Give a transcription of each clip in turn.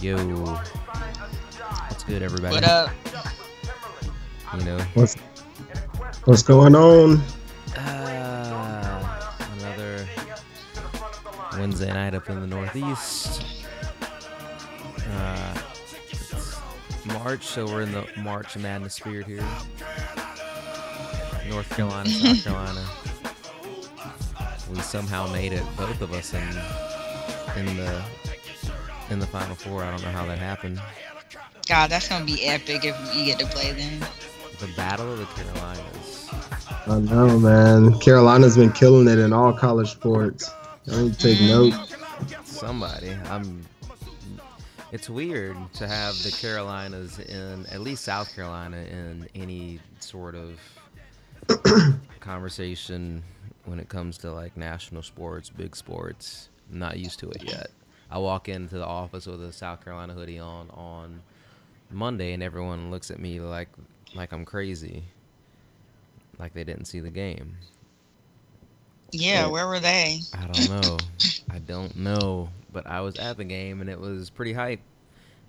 Yo, what's good, everybody? What up? You know, What's what's going on? uh, another Wednesday night up in the Northeast. Uh, it's March, so we're in the March Madness spirit here. North Carolina, South Carolina. We somehow made it, both of us, in in the in the Final Four. I don't know how that happened. God, that's gonna be epic if you get to play then. The Battle of the Carolinas. I know, man. Carolina's been killing it in all college sports. I need to take mm. note. somebody. I'm. It's weird to have the Carolinas in at least South Carolina in any sort of conversation when it comes to like national sports, big sports. I'm not used to it yet. I walk into the office with a South Carolina hoodie on on Monday, and everyone looks at me like like I'm crazy, like they didn't see the game. Yeah, where were they? I don't know. I don't know. But I was at the game and it was pretty hype.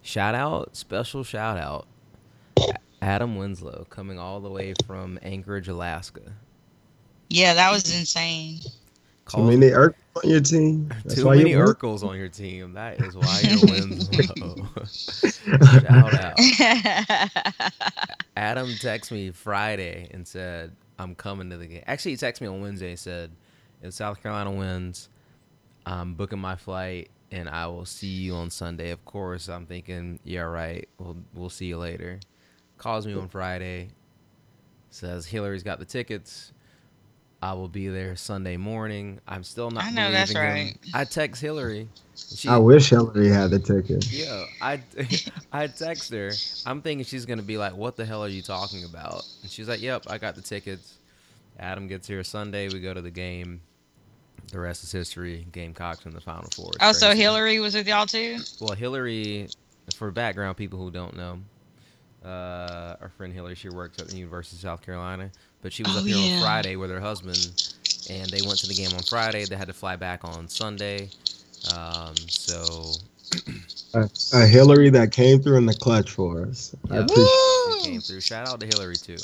Shout out, special shout out. Adam Winslow coming all the way from Anchorage, Alaska. Yeah, that was insane. Too Calls- many Urkels on your team. That's too why many you Urkels on your team. That is why you're Winslow. shout out. Adam texted me Friday and said, I'm coming to the game. Actually, he texted me on Wednesday and said, if South Carolina wins, I'm booking my flight and I will see you on Sunday. Of course, I'm thinking, yeah, right. We'll, we'll see you later. Calls me on Friday, says Hillary's got the tickets. I will be there Sunday morning. I'm still not. I know that's believing him. right. I text Hillary. She, I wish Hillary had the ticket. Yo, I I text her. I'm thinking she's gonna be like, "What the hell are you talking about?" And she's like, "Yep, I got the tickets." Adam gets here Sunday. We go to the game. The rest is history. Gamecocks in the Final Four. It's oh, so. Hillary was with y'all too? Well, Hillary, for background people who don't know, uh, our friend Hillary, she works at the University of South Carolina, but she was Oh, up here yeah. on Friday with her husband, and they went to the game on Friday. They had to fly back on Sunday. Um, so A, a Hillary that came through in the clutch for us. I Yeah. appreciate. Came through. Shout out to Hillary too.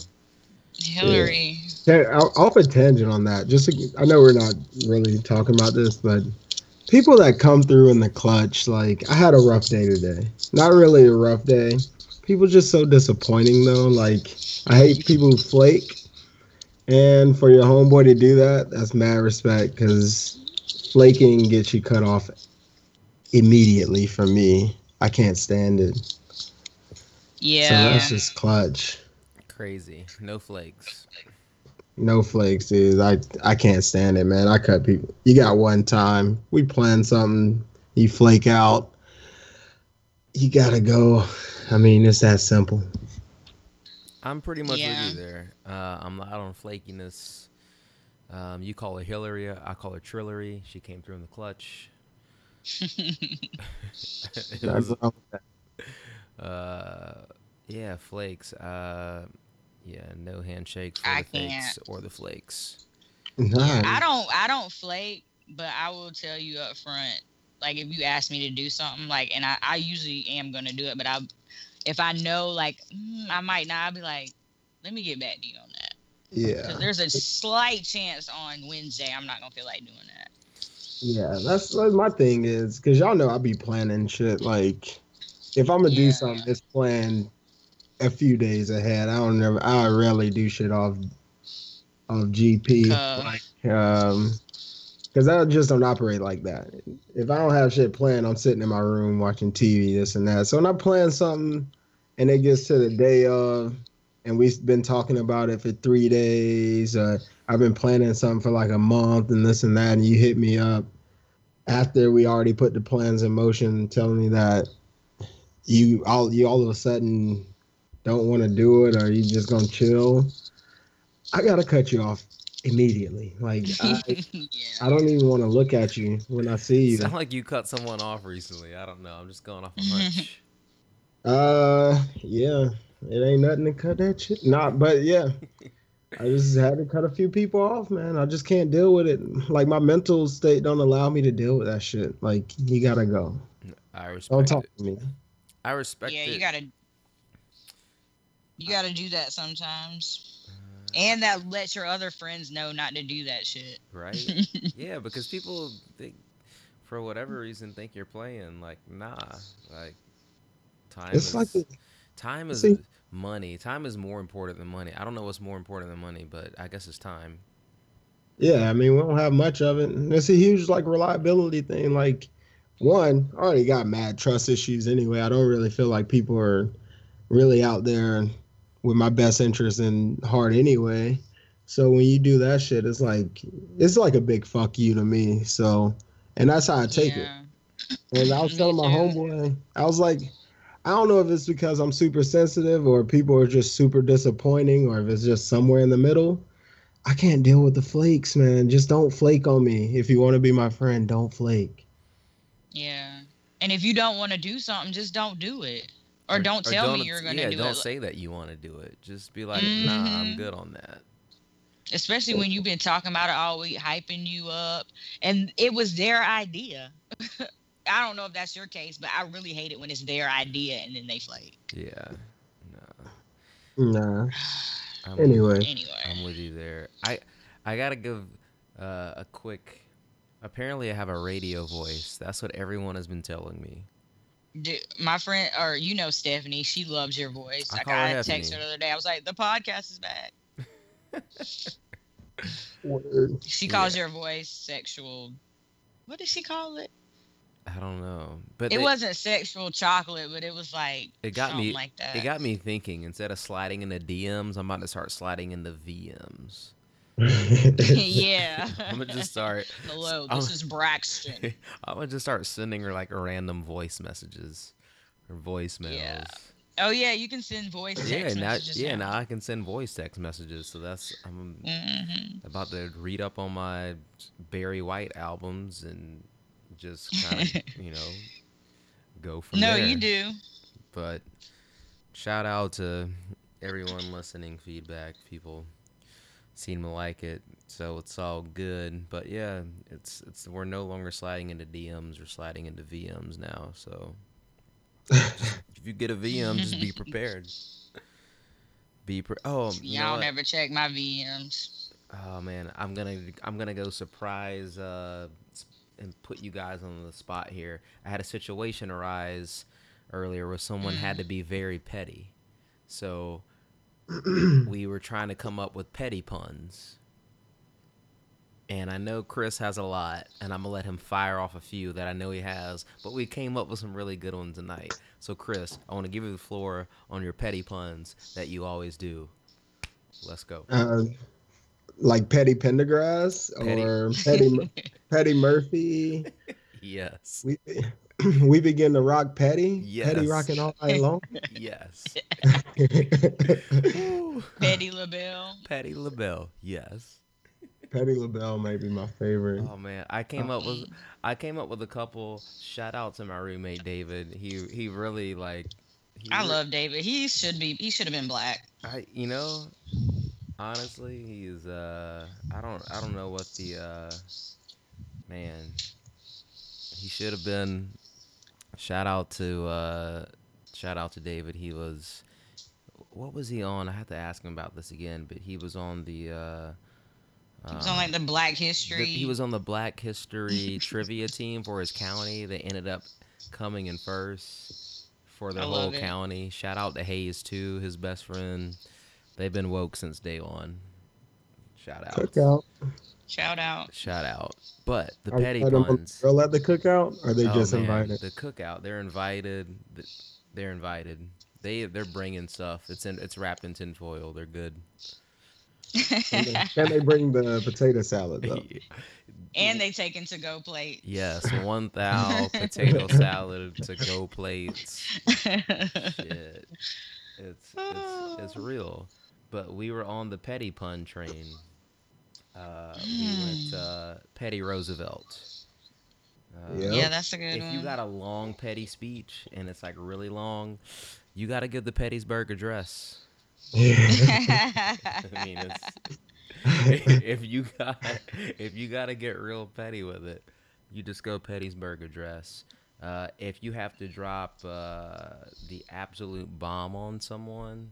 Hillary. Hey, I'll- off a tangent on that. Just to, I know we're not really talking about this, but people that come through in the clutch, like I had a rough day today. Not really a rough day. People just so disappointing though. Like I hate people who flake, and for your homeboy to do that, that's mad respect because flaking gets you cut off immediately from me. I can't stand it. Yeah. So that's just clutch. Crazy. No flakes. No flakes, dude. I I can't stand it, man. I cut people. You got one time. We plan something. You flake out. You gotta go. I mean, it's that simple. I'm pretty much Yeah. with you there. Uh, I'm not on flakiness. Um, you call her Hillary. I call her Trillery. She came through in the clutch. Was- wrong with that. uh, yeah, flakes. Uh, yeah, no handshakes for I the fakes or the flakes. Nah, I don't I don't flake, but I will tell you up front, like if you ask me to do something, like and I, I usually am gonna do it, but I if I know like mm, I might not, I'll be like, let me get back to you on that. yeah, Because there's a slight chance on Wednesday I'm not gonna feel like doing that. yeah. That's like my thing is because y'all know I be planning shit. Like, if I'm gonna do Yeah. something, it's planned a few days ahead. I don't never. I rarely do shit off of GP. Uh. like, um, because I just don't operate like that. If I don't have shit planned, I'm sitting in my room watching TV, this and that. So when I plan something, and it gets to the day of, and we've been talking about it for three days. Uh, I've been planning something for like a month and this and that, and you hit me up after we already put the plans in motion, telling me that you all you all of a sudden don't want to do it or you just gonna chill. I gotta cut you off immediately. Like I, yeah. I don't even want to look at you when I see you. Sound like you cut someone off recently. I don't know. I'm just going off a hunch. Uh, yeah, it ain't nothing to cut that shit. Not, but yeah, I just had to cut a few people off, man. I just can't deal with it. Like my mental state don't allow me to deal with that shit. Like you gotta go. I respect. Don't respect talk it. to me. I respect yeah, it. you gotta you gotta do that sometimes. And that lets your other friends know not to do that shit. right? yeah, because people think for whatever reason think you're playing. Like, nah. Like time It's is like the- time is see- money. Time is more important than money. I don't know what's more important than money, but I guess it's time. Yeah, I mean, we don't have much of it. And It's a huge like reliability thing. Like, one, I already got mad trust issues anyway. I don't really feel like people are really out there with my best interest in heart anyway. So when you do that shit, it's like it's like a big fuck you to me. So, and that's how I take it. And I was telling my homeboy, I was like, I don't know if it's because I'm super sensitive or people are just super disappointing or if it's just somewhere in the middle. I can't deal with the flakes, man. Just don't flake on me. If you want to be my friend, don't flake. Yeah. And if you don't want to do something, just don't do it. Or, don't tell me you're gonna yeah, do don't it. say that you want to do it. Just be like, nah, I'm Mhm. good on that. Especially when you've been talking about it all week, hyping you up. And it was their idea. I don't know if that's your case, but I really hate it when it's their idea and then they flake. Yeah. No. Nah. I'm Anyway. Anyway. I'm with you there. I I gotta give uh, a quick. Apparently, I have a radio voice. That's what everyone has been telling me. Dude, my friend, or you know Stephanie, she loves your voice. I Like call her I texted her the other day. I was like, the podcast is back. She calls your voice sexual. What did she call it? I don't know, but It they- wasn't sexual chocolate, but it was like It got something me- like that. It got me thinking. Instead of sliding in the DMs, I'm about to start sliding in the VMs. yeah. I'm gonna just start. Hello, I'm- this is Braxton. I'm gonna just start sending her like random voice messages or voicemails. Yeah. Oh yeah, you can send voice text Yeah, now, messages yeah, now I can send voice text messages. So that's I'm hmm about to read up on my Barry White albums and just kind of you know go from No, there. you do. But shout out to everyone listening. Feedback, people seem to like it, so it's all good. But yeah, it's it's we're no longer sliding into DMs or sliding into VMs now. So if you get a VM, just be prepared. Be pre- oh you know Y'all what? never check my VMs. Oh man, I'm gonna I'm gonna go surprise uh, and put you guys on the spot here. I had a situation arise earlier where someone had to be very petty, so we were trying to come up with petty puns. And I know Chris has a lot, and I'm gonna let him fire off a few that I know he has. But we came up with some really good ones tonight. So Chris, I want to give you the floor on your petty puns that you always do. Let's go. uh, like Petty Pendergrass Petty. or Petty Petty Murphy. Yes. We we begin to rock Petty. Petty Yes. rocking all night long. Yes. Betty LaBelle. Patti LaBelle. Yes. Petty LaBelle may be my favorite. Oh man, I came up with I came up with a couple. Shout out to my roommate David. He he really like. He I re- love David. He should be. He should have been black. I you know, honestly, he's uh I don't I don't know what the uh man. He should have been. Shout out to uh shout out to David. He was. What was he on? I have to ask him about this again. But he was on the. uh He was on like the Black The- History. he was on the Black History trivia team for his county. They ended up coming in first for their whole love it. county. Shout out to Hayes too, his best friend. They've been woke since day one. Shout out. Cookout. Shout out. Shout out. But the Are- petty are them puns. Girl at the cookout? Or are they Oh, just man, invited? The cookout. They're invited. They're invited. They they're bringing stuff. It's in it's wrapped in tinfoil. They're good. Can they, can they bring the potato salad though? and they take to go plate. Yes, one thou potato salad to go plates. Shit, it's it's it's real. But we were on the petty pun train. Uh, we went uh, petty Roosevelt. Uh, Yeah. yeah, that's a good If one. you got a long petty speech and it's like really long, you got to give the Pettysburg address. I mean, it's, if you got if you got to get real petty with it, you just go Pettysburg address. Uh, if you have to drop uh, the absolute bomb on someone,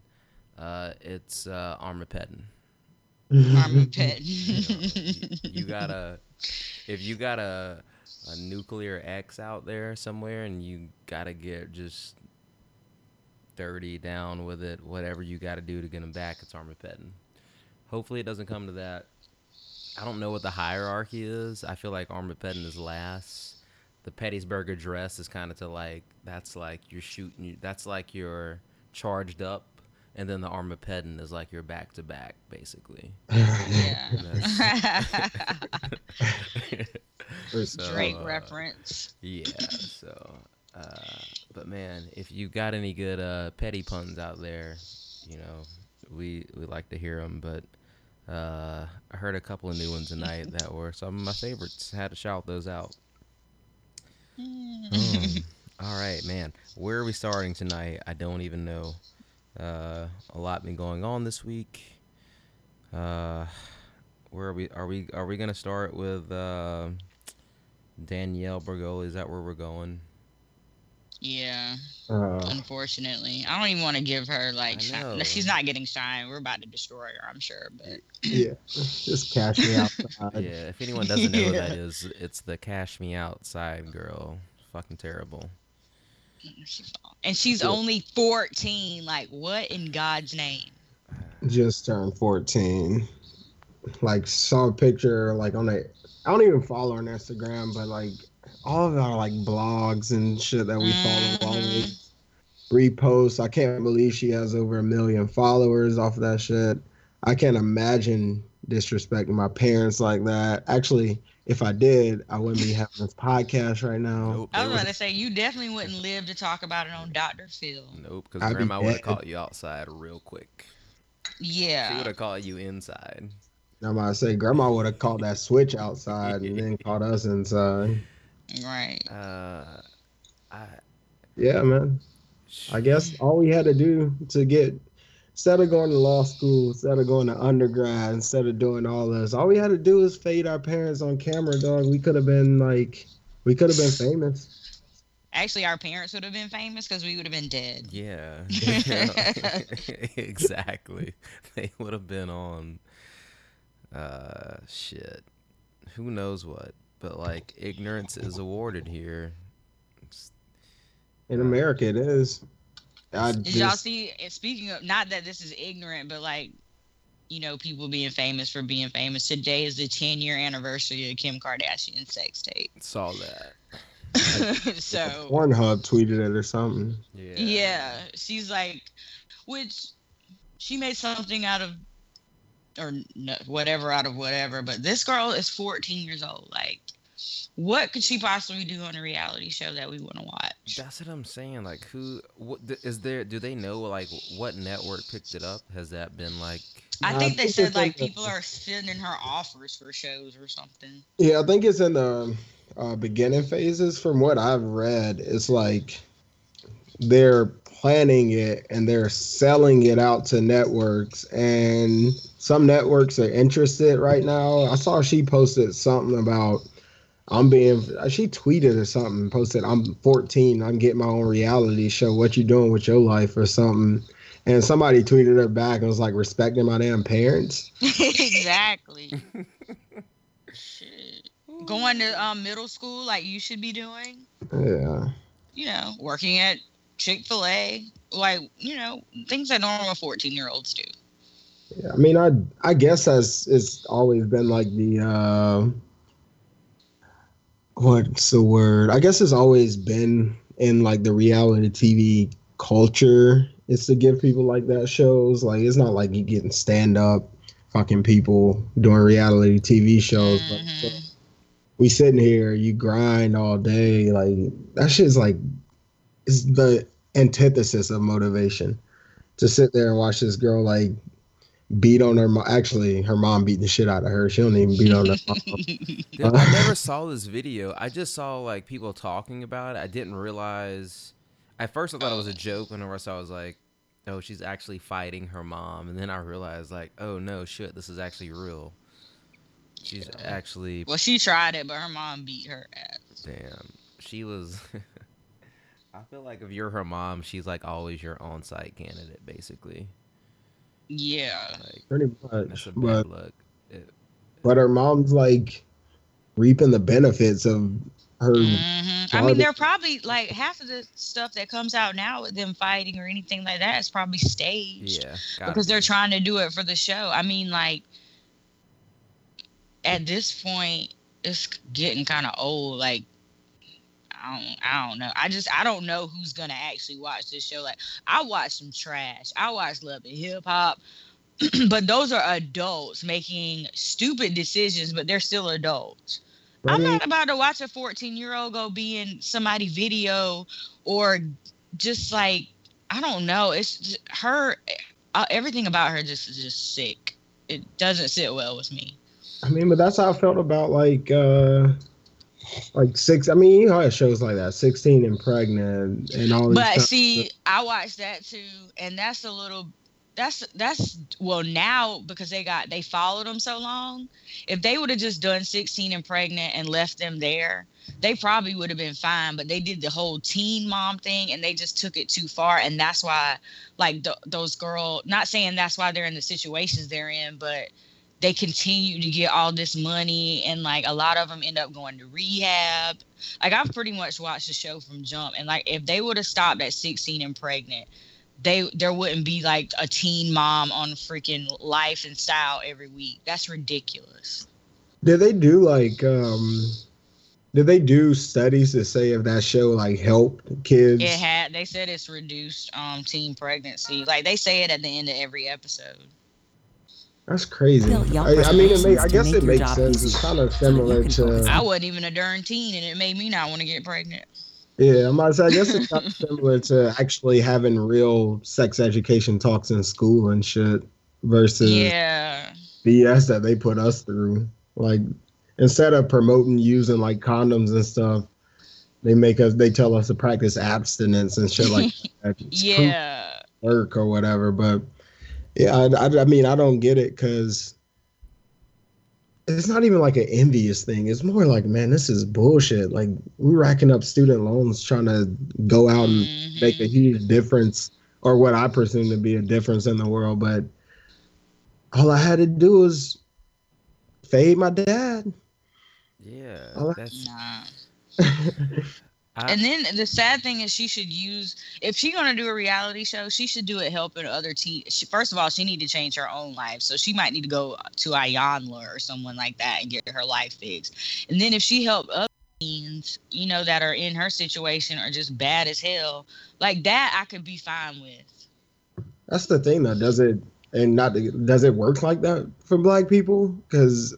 uh, it's uh, Armageddon. Armageddon. you, you gotta, if you got a, a nuclear X out there somewhere and you gotta get just 30 down with it, whatever you gotta do to get them back, it's Armageddon. Hopefully it doesn't come to that. I don't know what the hierarchy is. I feel like Armageddon is last. The Pettysburg Address is kind of to like that's like you're shooting. That's like you're charged up, and then the Armageddon is like you're back to back, basically. yeah. So, Drake uh, reference. Yeah. So, uh, but man, if you got any good uh, petty puns out there, you know, we we like to hear them. But uh, I heard a couple of new ones tonight that were some of my favorites. Had to shout those out. Mm. All right, man. Where are we starting tonight? I don't even know. Uh, a lot been going on this week. Uh, where are we? Are we? Are we gonna start with uh, Danielle Bregoli? Is that where we're going? Yeah. Uh, Unfortunately, I don't even want to give her like. I Shine. She's not getting shine. We're about to destroy her. I'm sure, but yeah, just cash me out. Yeah. If anyone doesn't know who that is, it's the Cash Me Outside girl. Fucking terrible. And she's Yeah. only 14. Like, what in God's name? Just turned 14. Like saw a picture like on a I don't even follow her on Instagram, but like all of our like blogs and shit that we follow mm-hmm. always repost. I can't believe she has over a million followers off of that shit. I can't imagine disrespecting my parents like that. Actually, if I did, I wouldn't be having this podcast right now. Nope. I they was would- about to say you definitely wouldn't live to talk about it on Dr. Phil. Nope, because I'd be grandma would have dead. caught you outside real quick. Yeah, she would have caught you inside. I'm about to say, Grandma would have called that switch outside and then caught us inside. Right. Uh, I Yeah, man. I guess all we had to do to get instead of going to law school, instead of going to undergrad, instead of doing all this, all we had to do is fade our parents on camera, dog. We could have been like, we could have been famous. Actually, our parents would have been famous because we would have been dead. Yeah. exactly. They would have been on uh shit. Who knows what. But like ignorance is awarded here. It's- In America, it is. I Did y'all see? Speaking of, not that this is ignorant, but like, you know, people being famous for being famous. Today is the 10 year anniversary of Kim Kardashian's sex tape. saw that. so Pornhub tweeted it or something. Yeah. yeah, she's like, which she made something out of, or no, whatever out of whatever. But this girl is 14 years old. Like, what could she possibly do on a reality show that we want to watch? That's what I'm saying. Like, who? What th- is there? Do they know like what network picked it up? Has that been like? I I think they said like like people are sending her offers for shows or something. Yeah, I think it's in the uh, beginning phases. From what I've read, it's like they're planning it and they're selling it out to networks, and some networks are interested right now. I saw she posted something about I'm being. She tweeted or something, posted I'm 14, I'm getting my own reality show. What you doing with your life or something? And somebody tweeted her back and was like, respecting my damn parents. exactly. Shit. Going to um, middle school like you should be doing. Yeah. You know, working at Chick Fil A, like you know, things that normal fourteen year olds do. Yeah, I mean, I I guess that's it's always been like the uh, what's the word? I guess it's always been in like the reality TV culture. Is to give people like that shows. Like it's not like you getting stand up fucking people doing reality TV shows. But, Mhm. we sitting here, you grind all day. Like that shit's like it's the antithesis of motivation. To sit there and watch this girl like beat on her mom. Actually, her mom beat the shit out of her. She don't even beat on her mom. Dude, I never saw this video. I just saw like people talking about it. I didn't realize. At first, I thought it was a joke, and the rest I was like, "Oh, she's actually fighting her mom." And then I realized, like, "Oh no, shit, this is actually real." She's actually well, she tried it, but her mom beat her ass. damn. She was. I feel like if you're her mom, she's like always your on-site candidate, basically. Yeah. Like Pretty that's much. a bad But look. It- but her mom's like reaping the benefits of her. hmm I mean, the- they're probably like half of the stuff that comes out now with them fighting or anything like that is probably staged. yeah, gotta because they're trying to do it for the show. I mean, like at this point, it's getting kind of old. Like I don't, I don't know. I just, I don't know who's gonna actually watch this show. Like I watch some trash. I watch Love and Hip Hop. but those are adults making stupid decisions, but they're still adults. I I'm not about to watch a 14 year old go be in somebody video or just like I don't know. It's just, her. Uh, everything about her just is just sick. It doesn't sit well with me. I mean, but that's how I felt about like uh like six. I mean, you know, shows like that, sixteen and pregnant, and all. But see, I watched that too, and that's a little. That's that's well now because they got they followed them so long. If they would have just done 16 and pregnant and left them there, they probably would have been fine. But they did the whole teen mom thing, and they just took it too far, and that's why, like th- those girl. Not saying that's why they're in the situations they're in, but they continue to get all this money, and like a lot of them end up going to rehab like I've pretty much watched the show from jump, and like if they would have stopped at 16 and pregnant, they there wouldn't be like a teen mom on freaking Life and Style every week. That's ridiculous. did they do like um did they do studies to say if that show like helped kids? It had they said it's reduced um teen pregnancy. Like they say it at the end of every episode. That's crazy. I, I mean, it make, I guess make it makes sense. easier It's kind of so that you similar can to I wasn't even a darn teen, and it made me not want to get pregnant. yeah. I'm about to say, I guess it's kind of similar to actually having real sex education talks in school and shit versus Yeah. BS that they put us through. Like instead of promoting using like condoms and stuff, they make us they tell us to practice abstinence and shit like that. Yeah. work or whatever. But yeah, I, I, I mean I don't get it because it's not even like an envious thing. It's more like, man, this is bullshit. Like we're racking up student loans trying to go out and make a Mhm. huge difference or what I presume to be a difference in the world. But all I had to do was fade my dad. Yeah, All right. that's. Nah. I, And then the sad thing is, she should use if she's gonna do a reality show, she should do it helping other teen. She, first of all, she need to change her own life, so she might need to go to Iyanla or someone like that and get her life fixed. And then if she help other teens, you know, that are in her situation or just bad as hell, like that, I could be fine with. That's the thing, though. Does it and not does it work like that for black people? Because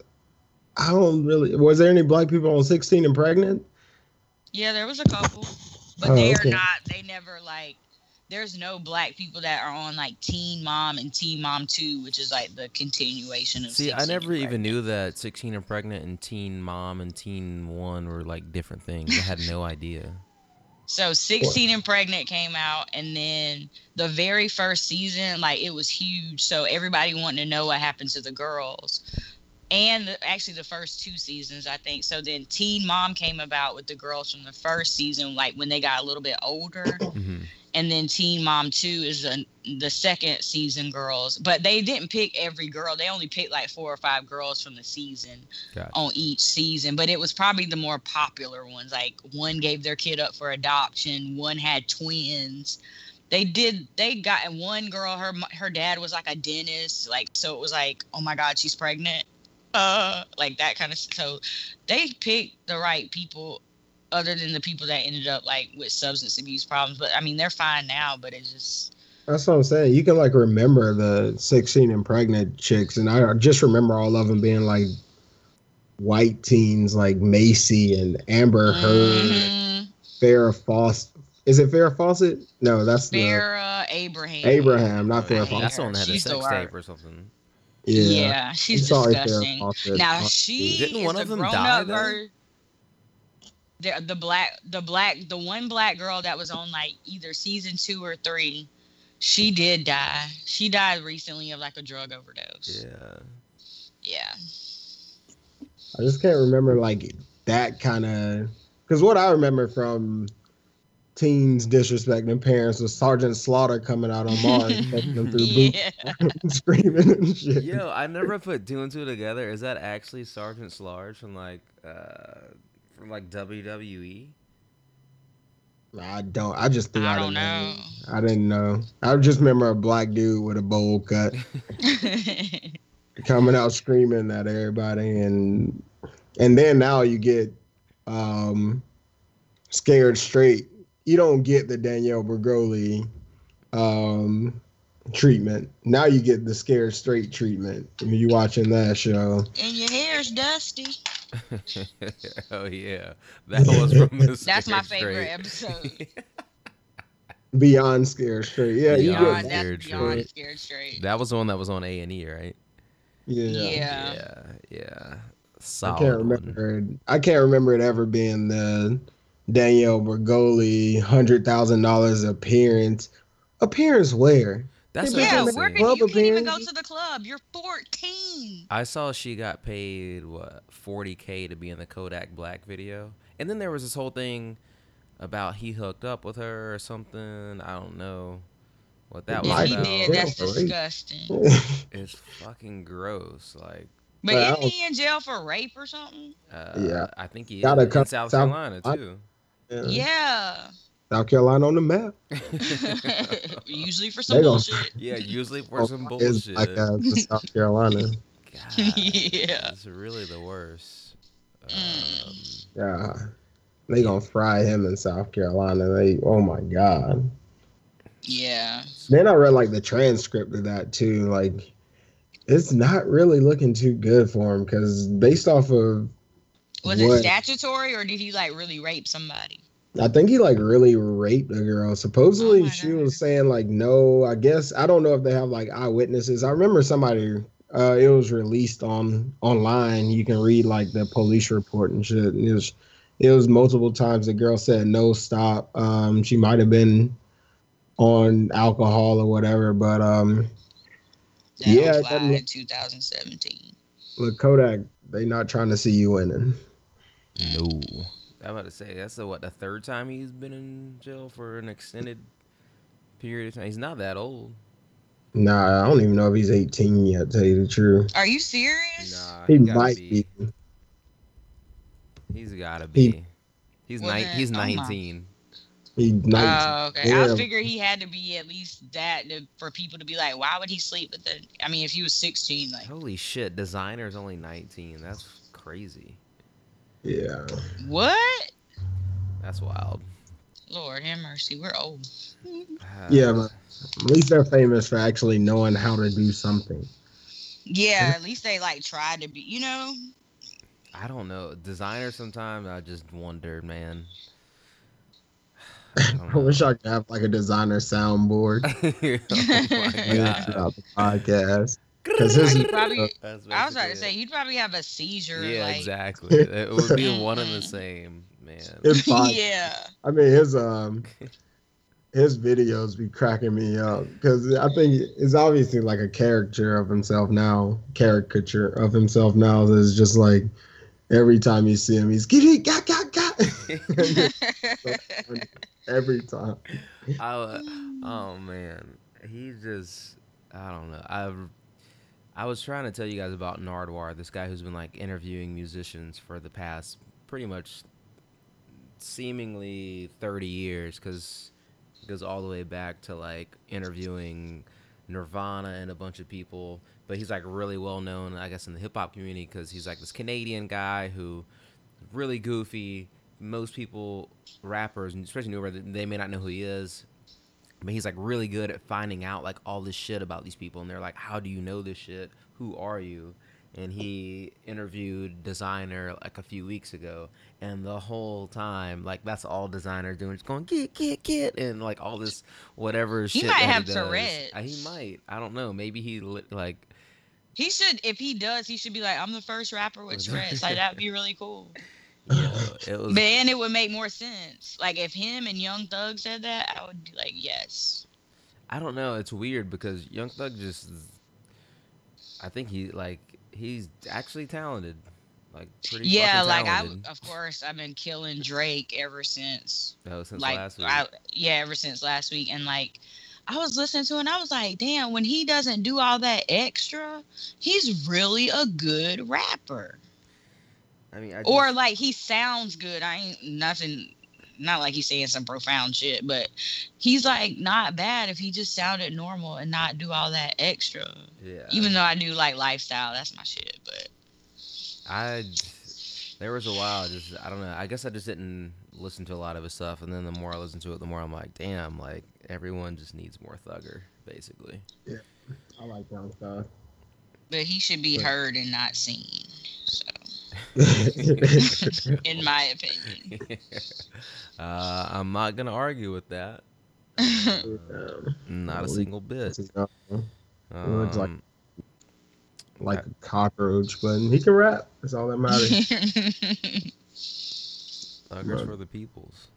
I don't really. Was there any black people on 16 and pregnant? Yeah, there was a couple, but Oh, they okay. are not. They never like. There's no black people that are on like Teen Mom and Teen Mom Two, which is like the continuation of. see, I never and even knew that 16 and pregnant and Teen Mom and Teen One were like different things. I had no idea. So 16 and pregnant came out, and then the very first season, like it was huge. So everybody wanted to know what happened to the girls, and the, actually the first two seasons, I think. So then Teen Mom came about with the girls from the first season, like when they got a little bit older, hmm and then Teen Mom Two is the the second season girls. But they didn't pick every girl; they only picked like four or five girls from the season Gotcha. on each season, but it was probably the more popular ones. Like one gave their kid up for adoption, one had twins. They did. They got and one girl. Her her dad was like a dentist. Like so, it was like, oh my god, she's pregnant. Uh, like that kind of. So they picked the right people, other than the people that ended up like with substance abuse problems. But I mean, they're fine now. But it's just That's what I'm saying. You can like remember the 16 and pregnant chicks, and I just remember all of them being like white teens, like Macy and Amber Heard, Mhm. Farrah Fawcett. Is it Farrah Fawcett? No, that's the Abraham. Abraham, not I Farrah Fawcett. That's the one that had a She's the sex tape or something. Yeah, Yeah, she's Sorry, Farrah disgusting. Now she Didn't one the of them grown die, up though? ver- The, the black the black the one black girl that was on like either season two or three, she did die. She died recently of like a drug overdose. Yeah. Yeah. I just can't remember like that kind of because what I remember from teens disrespecting parents with Sergeant Slaughter coming out on Mars, taking them through yeah. boots, screaming and shit. Yo, I never put two and two together. Is that actually Sergeant Slaughter from like uh from like? WWE? I don't. I just threw I out don't know. name. I didn't know. I just remember a black dude with a bowl cut coming out screaming at everybody, and and then now you get um scared straight. You don't get the Danielle Bregoli um treatment. Now you get the scared straight treatment when you watching that show. and your hair's dusty. oh yeah, that was from the That's my favorite Straight. episode. Beyond scared straight. Yeah, you Beyond get Beyond, Scared beyond Straight. scared straight. that was the one that was on A and E, right? yeah. Yeah. yeah, yeah. I can't one. remember. It. I can't remember it ever being the Danielle Bregoli hundred thousand dollars appearance. Appearance where? That's Yeah, what Yeah, where can, you can't even go to the club. You're 14. I saw she got paid what 40k to be in the Kodak Black video, and then there was this whole thing about he hooked up with her or something. I don't know what that was if he about. did, that's disgusting. It's fucking gross. Like, But Well, isn't he in jail for rape or something? uh, Yeah. I think he Gotta is come- in South South- Carolina I- too. Yeah. Yeah. South Carolina on the map. Usually for some bullshit. yeah, usually for some Oh, It's bullshit. like uh, South Carolina. God, Yeah. it's really the worst. Mm. Um, Yeah. They gonna fry him in South Carolina. They oh my god. Yeah. Then I read like the transcript of that too. Like it's not really looking too good for him because based off of Was what- it statutory or did he like really rape somebody? I think he like really raped a girl. Supposedly Oh she God. was saying like no. I guess I don't know if they have like eyewitnesses. I remember somebody. Uh, it was released on online. You can read like the police report and shit. And it was it was multiple times the girl said no stop. Um, she might have been on alcohol or whatever, but um, That Yeah, was it why in 2017. look Kodak. They not trying to see you winning. No. I'm about to say that's the what the third time he's been in jail for an extended period of time. He's not that old. Nah, I don't even know if he's 18 yet. Tell you the truth, Are you serious? Nah, he gotta might be. be. He's gotta He- be. he's Well, nine. then, He's oh my. 19. He 19. Oh, okay. I Yeah. figured he had to be at least that to, for people to be like, why would he sleep with the? I mean, if he was 16, like, Holy shit! Desiigner's only 19. That's crazy. Yeah. what? That's wild. Lord have mercy, we're old. Yeah, Uh, but at least they're famous for actually knowing how to do something. Yeah, at least they like tried to be, you know. I don't know. Desiigner. Sometimes I just wonder, man. I wish I could have like a Desiigner soundboard oh my god. throughout the podcast. Because his, He probably. I was about to say it. he'd probably have a seizure. Yeah, like, exactly. It would be one and the same, man. his pod- yeah. I mean his um his videos be cracking me up because I think it's obviously like a character of himself now, caricature of himself now. That's just like every time you see him, he's giddy, got, got, got. every time. I, oh man, he just I don't know. I I was trying to tell you guys about Nardwuar, this guy who's been like interviewing musicians for the past pretty much seemingly 30 years because it goes all the way back to like interviewing Nirvana and a bunch of people. But he's like really well known, I guess, in the hip hop community because he's like this Canadian guy who really goofy. Most people, rappers, especially newer, they may not know who he is. But he's like really good at finding out like all this shit about these people, and they're like, "How do you know this shit? Who are you?" And he interviewed Desiigner like a few weeks ago, and the whole time, like that's all Desiigner doing, just going get get get, and like all this whatever He shit. might that have he. Tourette's. Uh, He might. I don't know. Maybe he li- like He should, if he does, he should be like, I'm the first rapper with Tourette's. like that'd be really cool. Yeah, it was. Then it would make more sense. Like if him and Young Thug said that, I would be like, yes. I don't know. It's weird because Young Thug just. I think he like he's actually talented. like pretty. Yeah, like I, of course, I've been killing Drake ever since Oh, since like last week. I, yeah, ever since last week, and like I was listening to and I was like, damn, when he doesn't do all that extra, he's really a good rapper. I mean, I Or just- like he sounds good. I ain't nothing. Not like he's saying some profound shit, but he's like not bad if he just sounded normal and not do all that extra. yeah. Even though I do like lifestyle, that's my shit. But I there was a while just I don't know. I guess I just didn't listen to a lot of his stuff, and then the more I listen to it, the more I'm like, damn, like everyone just needs more Thugger, basically. Yeah, I like that stuff. but he should be But- heard and not seen. So, in my opinion. uh, I'm not gonna argue with that. Um, Not a single bit. looks like- Um, like a cockroach, but he can rap. That's all that matters. Thuggers Right. for the peoples.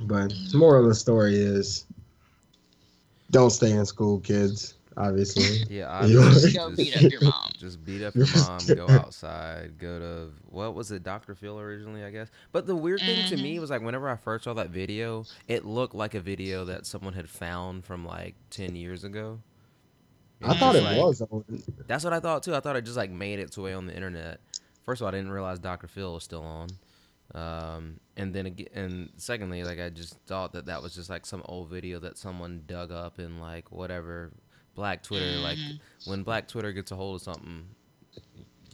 but the moral of the story is, don't stay in school, kids. Obviously. Yeah, You- obviously, Go just- beat up your mom. Just beat up your mom, go outside, go to what was it, Dr. Phil originally, I guess. But the weird thing to me was like whenever I first saw that video, it looked like a video that someone had found from like ten years ago. I It's thought just it like- was. That's what I thought too. I thought it just like made its way on the internet. First of all, I didn't realize Dr. Phil was still on. Um, and then again, and secondly, like I just thought that that was just like some old video that someone dug up in like whatever Black Twitter. Like Mhm. when Black Twitter gets a hold of something,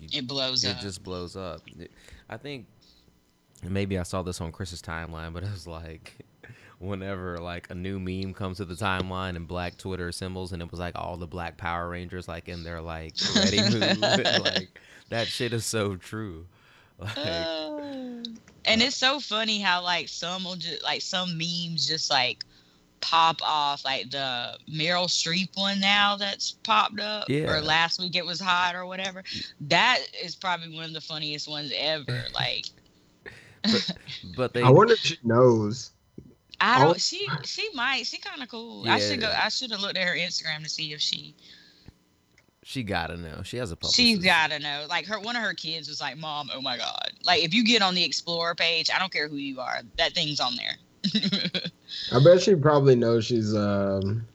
you, It blows up. it up. just blows up. I think maybe I saw this on Chris's timeline, but it was like whenever like a new meme comes to the timeline and black Twitter symbols, and it was like all the black Power Rangers like in their like ready move, like that shit is so true. Like, Uh, and it's so funny how like some will just like some memes just like pop off like the Meryl Streep one now that's popped up Yeah. or last week it was hot or whatever that is probably one of the funniest ones ever like but they I wonder if she knows. I Oh. don't she she might she kind of cool I should go I should have looked at her Instagram to see if she she gotta know. She has a publicist. she's gotta know like her one of her kids was like mom oh my god like if you get on the Explorer page I don't care who you are that thing's on there I bet she probably knows she's um,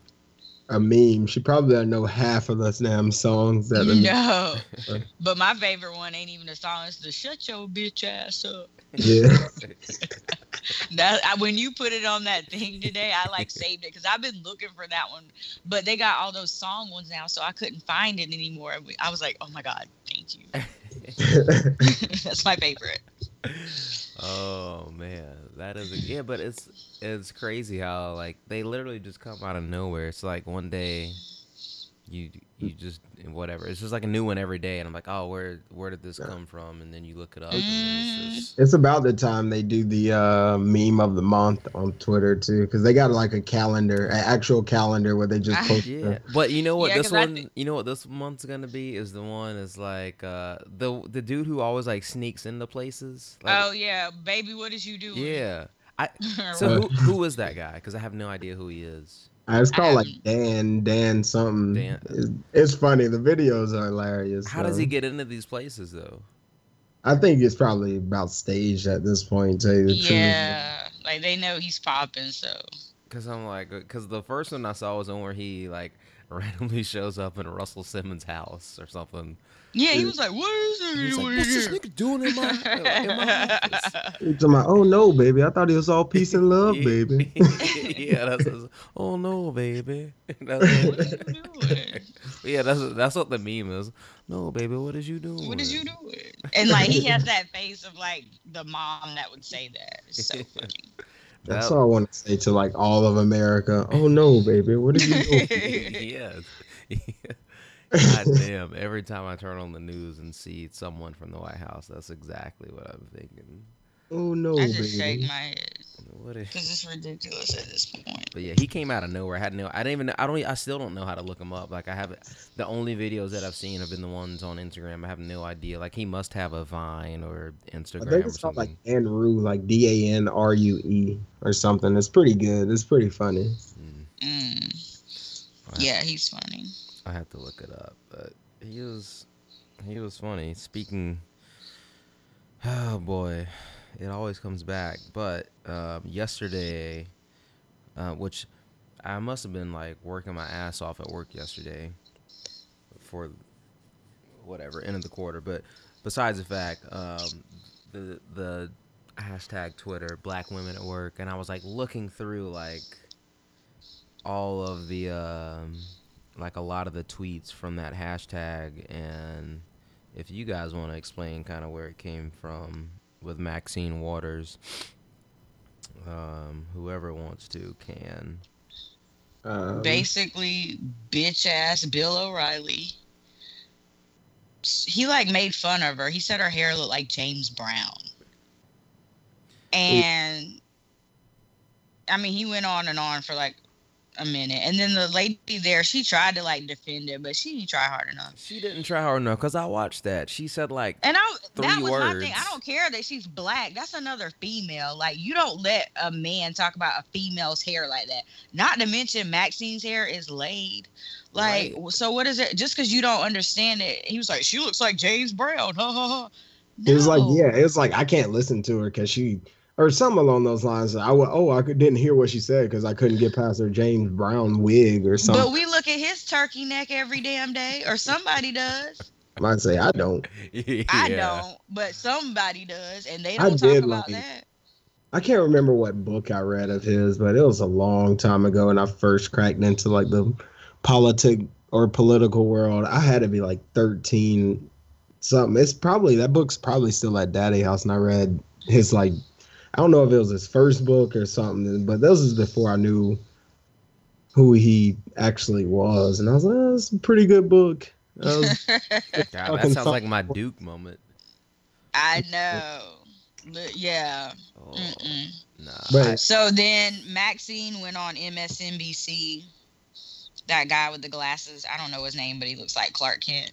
a meme. She probably doesn't know half of the damn songs that. No. But my favorite one ain't even a song. It's the "Shut Your Bitch Ass Up." Yeah. That I, when you put it on that thing today, I like saved it because I've been looking for that one, but they got all those song ones now, so I couldn't find it anymore. I was like, oh my god, thank you. That's my favorite. Oh man, that is a, yeah, but it's it's crazy how like they literally just come out of nowhere. It's like one day you you just whatever. It's just like a new one every day, and I'm like, oh, where where did this Yeah. come from? And then you look it up, and it's just It's about the time they do the uh, meme of the month on Twitter too, because they got like a calendar, an actual calendar where they just post. yeah. the- But you know what Yeah, this 'cause I one, thi- you know what this month's gonna be is the one is like uh the the dude who always like sneaks into places. Like, oh yeah, baby, what is you doing? yeah. I so who, who is that guy? Because I have no idea who he is. Uh, It's called like Dan, Dan something. Dan. It's, it's funny. The videos are hilarious. How does he get into these places though? I think it's probably about staged at this point. To tell you the truth. yeah, like they know he's popping, so Cause I'm like, cause the first one I saw was one where he like randomly shows up in Russell Simmons' house or something. yeah, he was like, what is it He's like, doing What's this nigga doing in my in my office? He's talking oh no, baby. I thought it was all peace and love, baby. yeah, that's that's- oh no, baby. That's What is you doing? yeah, that's that's what the meme is. No, baby, what is you doing? What is you doing? And like he has that face of like the mom that would say that. It's so funny. That's That- all I want to say to like all of America. Oh no, baby. What are you doing? yes. God damn! Every time I turn on the news and see someone from the White House, that's exactly what I'm thinking. Oh no, I just shake my head What is? because it's ridiculous at this point. But yeah, he came out of nowhere. I had no. I didn't even. Know, I don't. I still don't know how to look him up. Like I haven't. The only videos that I've seen have been the ones on Instagram. I have no idea. Like he must have a Vine or I Instagram think or it's called like Anru, like D A N R U E or something. It's pretty good. It's pretty funny. Mm, Mm. I- Yeah, he's funny. I have to look it up. But he was. He was funny. Speaking. Oh boy, it always comes back. But um, yesterday, uh, which I must have been like working my ass off at work yesterday for whatever end of the quarter. But besides the fact, um, the the hashtag Twitter Black Women at Work, and I was like looking through like all of the um, like a lot of the tweets from that hashtag, and if you guys want to explain kind of where it came from with Maxine Waters, um, whoever wants to can. Um, Basically, bitch ass Bill O'Reilly. He like made fun of her. He said her hair looked like James Brown. And I mean, he went on and on for like a minute. And then the lady there, she tried to like defend it, but she didn't try hard enough. She didn't try hard enough because I watched that. She said like And I that Three words. my thing. I don't care that she's black. That's another female. Like you don't let a man talk about a female's hair like that. Not to mention Maxine's hair is laid. Like Right. so what is it? Just because you don't understand it, he was like, She looks like James Brown. Ha ha ha. It was like, yeah, it was like I can't listen to her because she or something along those lines. I wa- oh, I could, didn't hear what she said because I couldn't get past her James Brown wig or something. But we look at his turkey neck every damn day, or somebody does. I might say I don't. I don't, but somebody does, and they don't talk about like- that. I can't remember what book I read of his, but it was a long time ago, and I first cracked into like the politic or political world. I had to be like thirteen something. It's probably that book's probably still at Daddy House, and I read his like I don't know if it was his first book or something, but this is before I knew who he actually was, and I was like, oh, it's a pretty good book. That was- God, that Fucking sounds like my Duke moment. I know. Yeah. Oh, nah. But- So then Maxine went on MSNBC. That guy with the glasses, I don't know his name, but he looks like Clark Kent.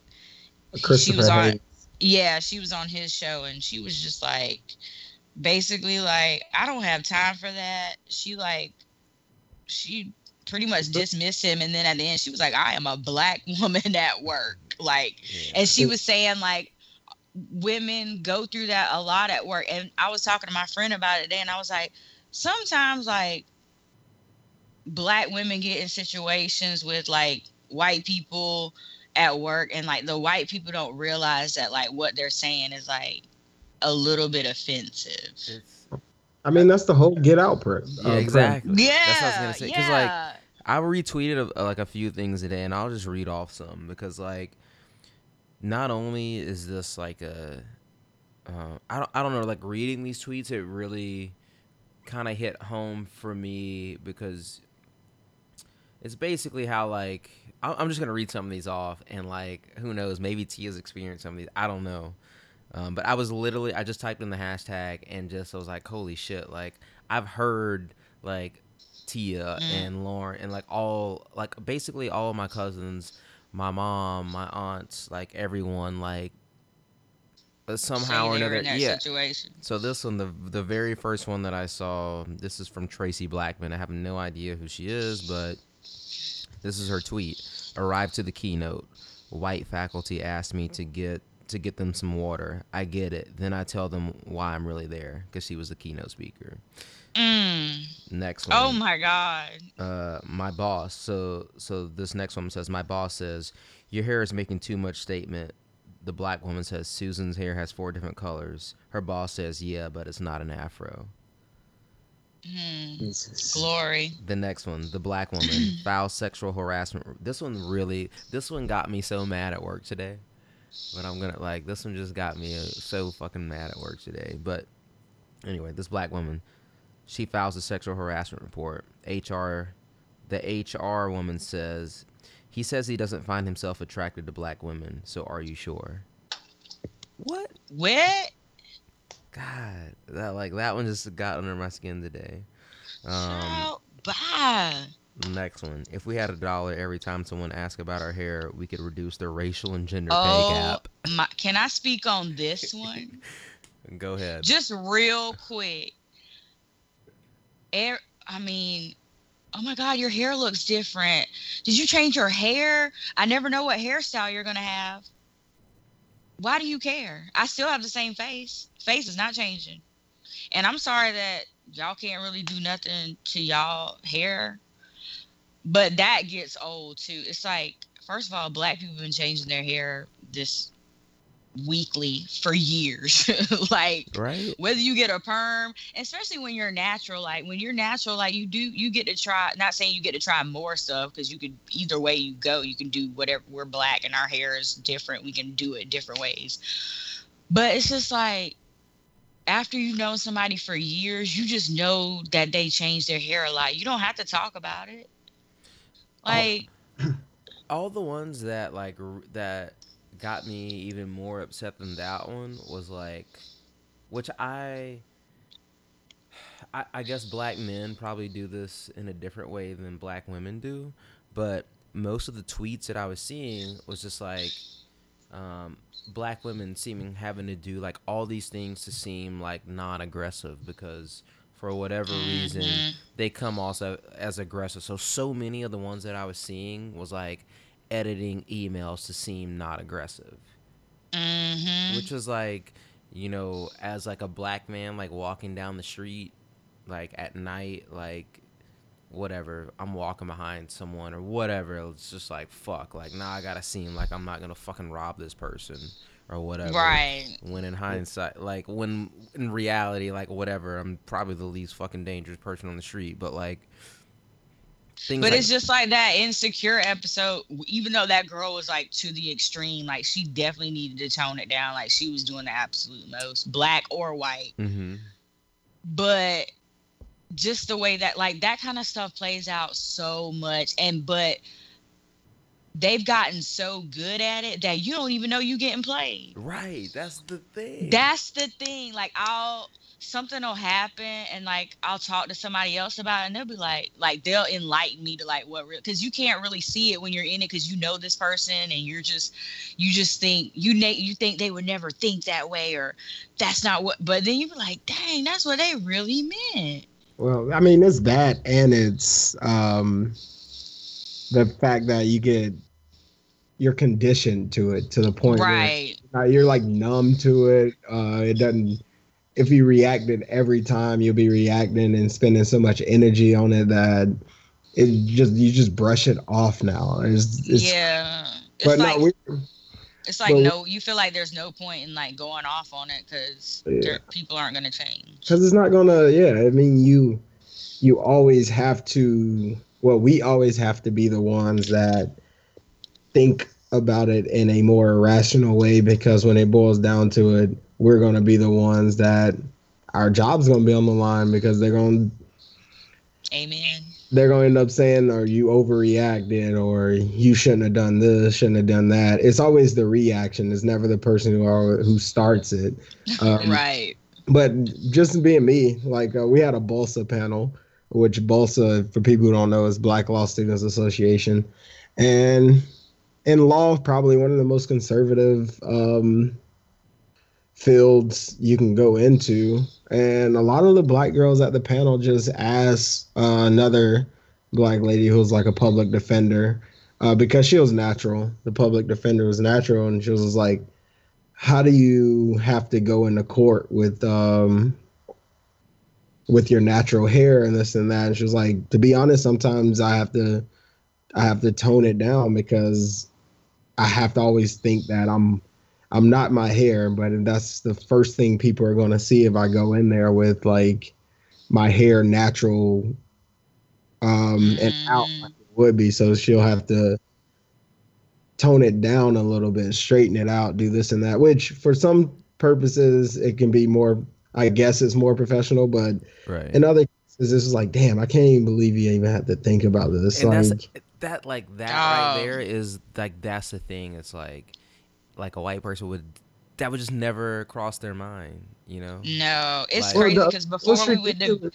Christopher was on- Hayes. Yeah, she was on his show and she was just like basically like I don't have time for that. She like she pretty much dismissed him and then at the end she was like I am a black woman at work. Like yeah. and she was saying like women go through that a lot at work and i was talking to my friend about it today and i was like sometimes like black women get in situations with like white people at work and like the white people don't realize that like what they're saying is like a little bit offensive It's, I mean, that's the whole Get Out pre- uh, yeah, premise. exactly. yeah That's what I was gonna say. yeah Because like I retweeted a, like a few things today, and I'll just read off some because like, not only is this like a, uh, I don't I don't know like reading these tweets, it really kind of hit home for me because it's basically how like I- I'm just gonna read some of these off, and like who knows, maybe Tia's experienced some of these. I don't know. Um, but I was literally, I just typed in the hashtag and just I was like, holy shit! Like I've heard like Tia Mm. and Lauren and like all like basically all of my cousins, my mom, my aunts, like everyone like somehow or another. Yeah. situation So this one, the the very first one that I saw, this is from Tracy Blackman. I have no idea who she is, but this is her tweet. Arrived to the keynote. White faculty asked me to get to get them some water. I get it. Then I tell them why I'm really there because she was the keynote speaker. mm. Next one. oh my god uh, my boss. So so this next one says my boss says your hair is making too much statement. The black woman says Susan's hair has four different colors. Her boss says yeah, but it's not an afro. Hmm. Jesus. glory The next one, the black woman, foul sexual harassment. This one really, this one got me so mad at work today. But I'm gonna like this one just got me uh, so fucking mad at work today. But anyway, this black woman, she files a sexual harassment report. HR, the HR woman says, he says he doesn't find himself attracted to black women. So are you sure? What? what God, that like that one just got under my skin today. Um, Child, bye Next one. If we had a dollar every time someone asked about our hair, we could reduce the racial and gender Oh, pay gap. my, can I speak on this one? Go ahead. Just real quick. Air, I mean, oh my God, your hair looks different. Did you change your hair? I never know what hairstyle you're gonna have. why do you care? I still have the same face. Face is not changing. And I'm sorry that y'all can't really do nothing to y'all hair. But that gets old too. It's like, first of all, black people have been changing their hair this weekly for years. like right. whether you get a perm, especially when you're natural, like when you're natural, like you do you get to try not saying you get to try more stuff because you could either way you go, you can do whatever we're black and our hair is different. We can do it different ways. But it's just like after you've known somebody for years, you just know that they change their hair a lot. You don't have to talk about it. Like all, all the ones that like r- that got me even more upset than that one was like, which I, I, I guess black men probably do this in a different way than black women do, but most of the tweets that I was seeing was just like, um, black women seeming having to do like all these things to seem like non-aggressive because for whatever reason Mhm. they come also as aggressive so so many of the ones that i was seeing was like editing emails to seem not aggressive mhm. which was like you know as like a black man like walking down the street like at night like whatever i'm walking behind someone or whatever it's just like fuck like now i gotta seem like i'm not gonna fucking rob this person or whatever right. when in hindsight like when in reality like whatever i'm probably the least fucking dangerous person on the street but like But like, it's just like that insecure episode. Even though that girl was like to the extreme, like she definitely needed to tone it down. Like she was doing the absolute most, black or white. Mhm. But just the way that like that kind of stuff plays out so much, and but they've gotten so good at it that you don't even know you getting played. right that's the thing That's the thing. Like I'll something will happen and like I'll talk to somebody else about it and they'll be like like they'll enlighten me to like what real because you can't really see it when you're in it because you know this person and you're just you just think you na- you think they would never think that way or that's not what but then you be like dang that's what they really meant Well, I mean, it's that, and it's um, the fact that you get you're conditioned to it to the point right where you're like numb to it. Uh, it doesn't. If you reacted every time, you'll be reacting and spending so much energy on it that it just you just brush it off now. It's, it's, yeah it's But like no, we, it's like no you feel like there's no point in like going off on it because Yeah. people aren't gonna change because it's not gonna yeah i mean you you always have to well we always have to be the ones that think about it in a more rational way because when it boils down to it we're gonna be the ones that our job's gonna be on the line because they're gonna amen. they're gonna end up saying or you overreacted or you shouldn't have done this shouldn't have done that. It's always the reaction. It's never the person who are, who starts it. Um, right. but just being me, like uh, we had a Bolsa panel, which Bolsa, for people who don't know, is Black Law Students Association, and in law, probably one of the most conservative um, fields you can go into. And a lot of the black girls at the panel just asked uh, another black lady who was like a public defender uh, because she was natural. The public defender was natural, and she was like, how do you have to go into court with um with your natural hair and this and that and she was like to be honest sometimes i have to i have to tone it down because i have to always think that i'm i'm not my hair but that's the first thing people are going to see if i go in there with like my hair natural um and out Mhm. like it would be so she'll have to tone it down a little bit, straighten it out, do this and that, which for some purposes it can be more I guess it's more professional, but right in other cases this is like, damn, I can't even believe you even have to think about this. and like that's that like that right there is like that's the thing it's like like a white person would that would just never cross their mind you know No, it's Like- crazy because before what's we would do,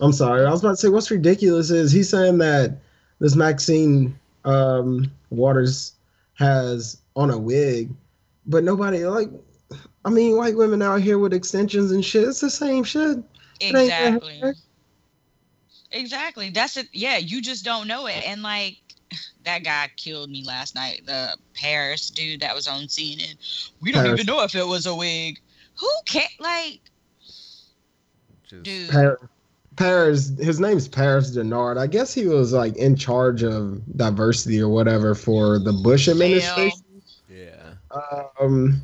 I'm sorry. I was about to say what's ridiculous is he's saying that this Maxine um, Waters has on a wig, but nobody like. I mean, white women out here with extensions and shit. It's the same shit. It ain't their exactly, exactly. That's it. Yeah, you just don't know it, and like, that guy killed me last night. The Paris dude that was on CNN. We don't Paris. even know if it was a wig. Who can't like, Just, dude? Par- Paris, his name's Paris Dennard. I guess he was like in charge of diversity or whatever for the Bush administration. yeah. Um,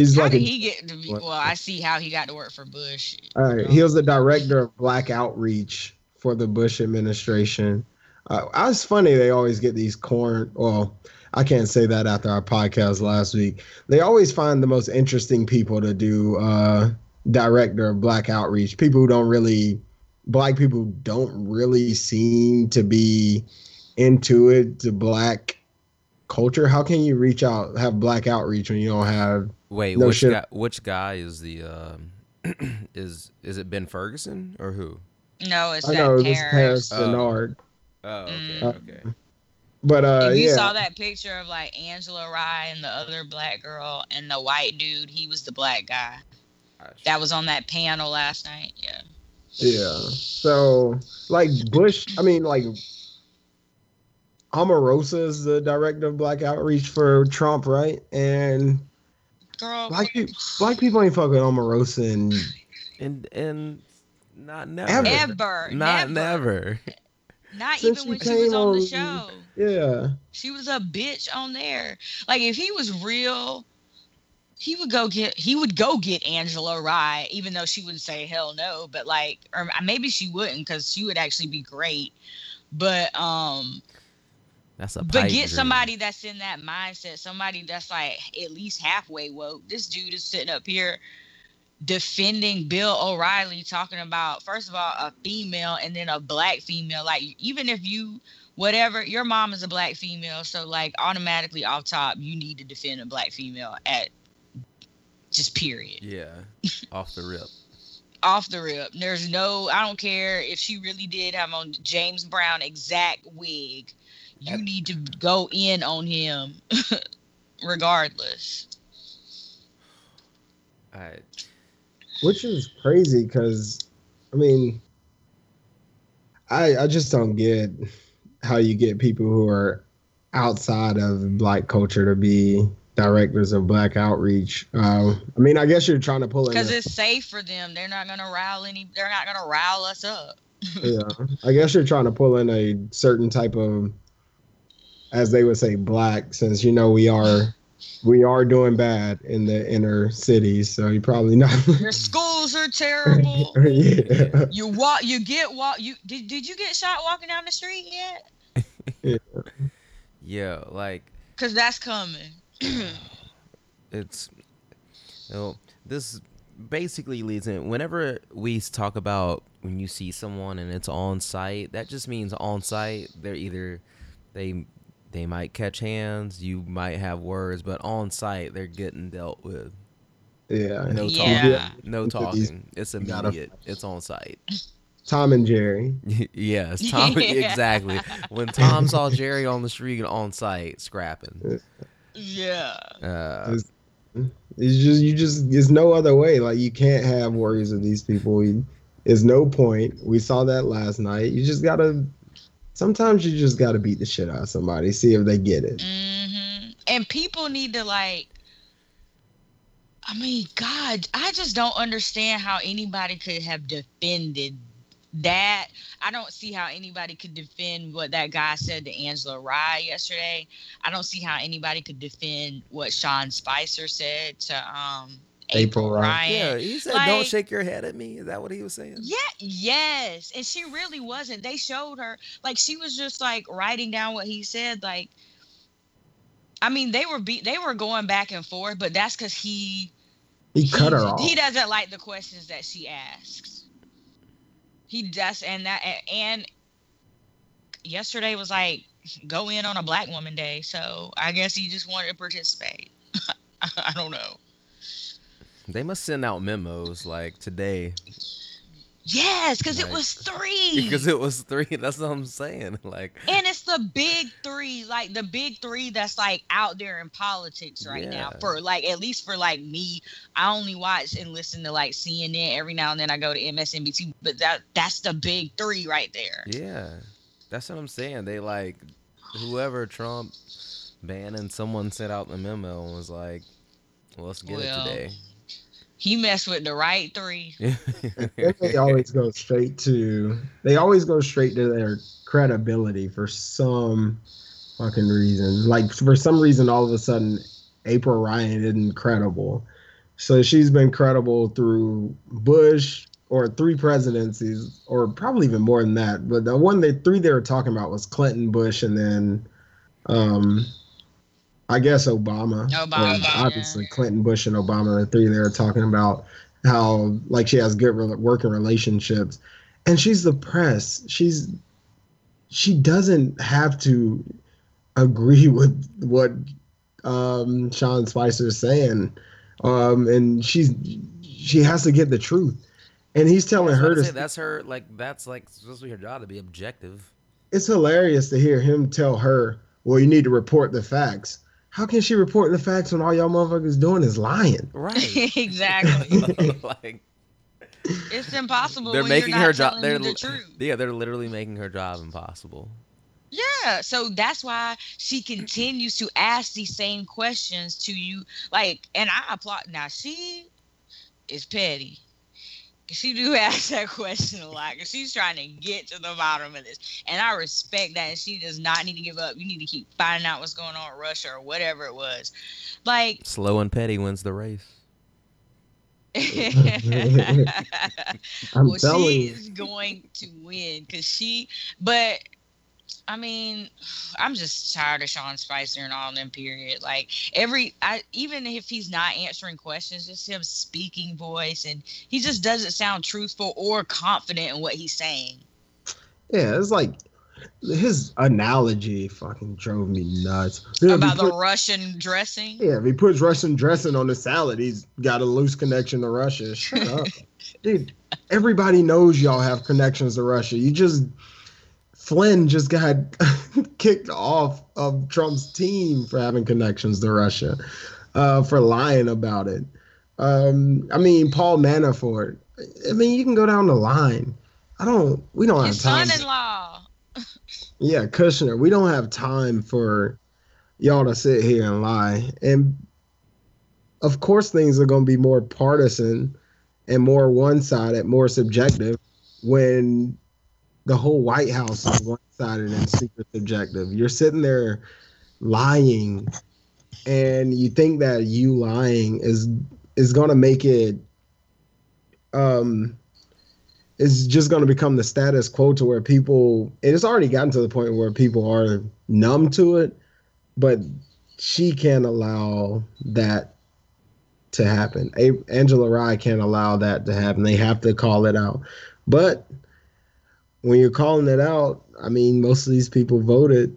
he's How like did a, he get to be? Well, I see how he got to work for Bush. all right, he was the director of Black Outreach for the Bush administration. Uh, it's funny they always get these corn. Well, I can't say that after our podcast last week. They always find the most interesting people to do uh, director of Black Outreach. People who don't really, black people don't really seem to be into it to black culture. How can you reach out, have black outreach when you don't have? Wait, No which shit. guy? Which guy is the? Um, is is it Ben Ferguson or who? No, it's I that know this Paris. Paris Oh. Dennard, Oh, okay, Mm. okay. but uh, if you yeah, saw that picture of like Angela Rye and the other black girl and the white dude, he was the black guy that was on that panel last night. Yeah. Yeah. So like Bush, I mean like Omarosa is the director of Black Outreach for Trump, right? And Girl, black people, black people ain't fucking Omarosa and and and not never, Ever. ever, not never, never. not Since even she when she was came on the show. yeah. She was a bitch on there. Like if he was real, he would go get he would go get Angela Rye, even though she wouldn't say hell no. But like, or maybe she wouldn't because she would actually be great. But um, That's a but get dream. somebody that's in that mindset, somebody that's like at least halfway woke. This dude is sitting up here defending Bill O'Reilly, talking about first of all a female and then a black female. Like even if you whatever, your mom is a black female, so like automatically off top, you need to defend a black female at just period Yeah, off the rip. off the rip. There's no, I don't care if she really did have on James Brown exact wig. You need to go in on him, regardless. I Which is crazy because I mean I I just don't get how you get people who are outside of black culture to be directors of black outreach. Um, I mean, I guess you're trying to pull in. Because it's safe for them. They're not gonna rile any. They're not gonna rile us up. yeah, I guess you're trying to pull in a certain type of, as they would say, black. Since you know we are, we are doing bad in the inner cities, so you're probably not. Your schools are terrible. yeah. You walk. You get walk. You did. Did you get shot walking down the street yet? yeah, like Cause that's coming. it's you know, this basically leads in whenever we talk about when you see someone and it's on site that just means on site they're either they they might catch hands you might have words but on site they're getting dealt with Yeah. no Yeah. talking no Look talking it's you gotta- immediate it's on site Tom and Jerry. yes tom Yeah. exactly when tom saw jerry on the street on site scrapping Yeah. uh, It's, it's just you just there's no other way. Like you can't have worries with these people. You, there's no point. We saw that last night. You just gotta. Sometimes you just gotta beat the shit out of somebody. See if they get it. hmm And people need to like. I mean, God, I just don't understand how anybody could have defended that. I don't see how anybody could defend what that guy said to Angela Rye yesterday. I don't see how anybody could defend what Sean Spicer said to um April April, Ryan. Ryan. yeah he said don't shake your head at me is that what he was saying Yeah, yes. And she really wasn't. They showed her like she was just like writing down what he said like I mean, they were be- they were going back and forth, but that's cuz he He cut her off. he doesn't like the questions that she asks. He does and that and yesterday was like go in on a black woman day, so I guess he just wanted to participate. I don't know. They must send out memos like today Yes, because it was three. because it was three. That's what I'm saying. Like, And it's the big three, like the big three that's like out there in politics right now. For like at least for like me, I only watch and listen to like CNN every now and then. I go to MSNBC, but that that's the big three right there. yeah, that's what I'm saying. They like whoever Trump Bannon, someone sent out the memo and was like, well, "Let's get Well, it today." He messed with the right three. they always go straight to they always go straight to their credibility for some fucking reason. Like for some reason all of a sudden April Ryan isn't credible. So she's been credible through Bush or three presidencies or probably even more than that. But the one they three they were talking about was Clinton, Bush, and then um I guess Obama. Obama, Or yeah. obviously Clinton, Bush, and Obama, the three they were talking about how like she has good re- working relationships, and she's the press. She's she doesn't have to agree with what um, Sean Spicer is saying, um, and she's she has to get the truth. And he's telling her to. say, that's her like that's like supposed to be her job to be objective. It's hilarious to hear him tell her, "Well, you need to report the facts." How can she report the facts when all y'all motherfuckers doing is lying? Right. exactly. like It's impossible. they're when making you're not her job. They're the truth. yeah, they're literally making her job impossible. Yeah, so that's why she continues to ask these same questions to you. Like, and I applaud. Now she is petty. She do ask that question a lot because she's trying to get to the bottom of this, and I respect that. And she does not need to give up. You need to keep finding out what's going on in Russia or whatever it was. Like, Slow and petty wins the race. I'm well, telling she you. is going to win because she. But I mean, I'm just tired of Sean Spicer and all them. Period. Like every, I even if he's not answering questions, just him speaking voice, and he just doesn't sound truthful or confident in what he's saying. Yeah, it's like his analogy fucking drove me nuts. Yeah, About he the Russian dressing. yeah, if he puts Russian dressing on the salad, he's got a loose connection to Russia. Shut up, dude. Everybody knows y'all have connections to Russia. You just Flynn just got kicked off of Trump's team for having connections to Russia, uh, for lying about it. Um, I mean, Paul Manafort. I mean, you can go down the line. I don't. We don't His have time. His son-in-law. Yeah, Kushner. We don't have time for y'all to sit here and lie. And of course, things are going to be more partisan and more one sided, more subjective when the whole White House is one sided and super subjective. You're sitting there lying, and you think that you lying is is to make it um it's just going to become the status quo to where people it has already gotten to the point where people are numb to it but she can't allow that to happen. A- angela rye can't allow that to happen. They have to call it out. But when you're calling it out i mean most of these people voted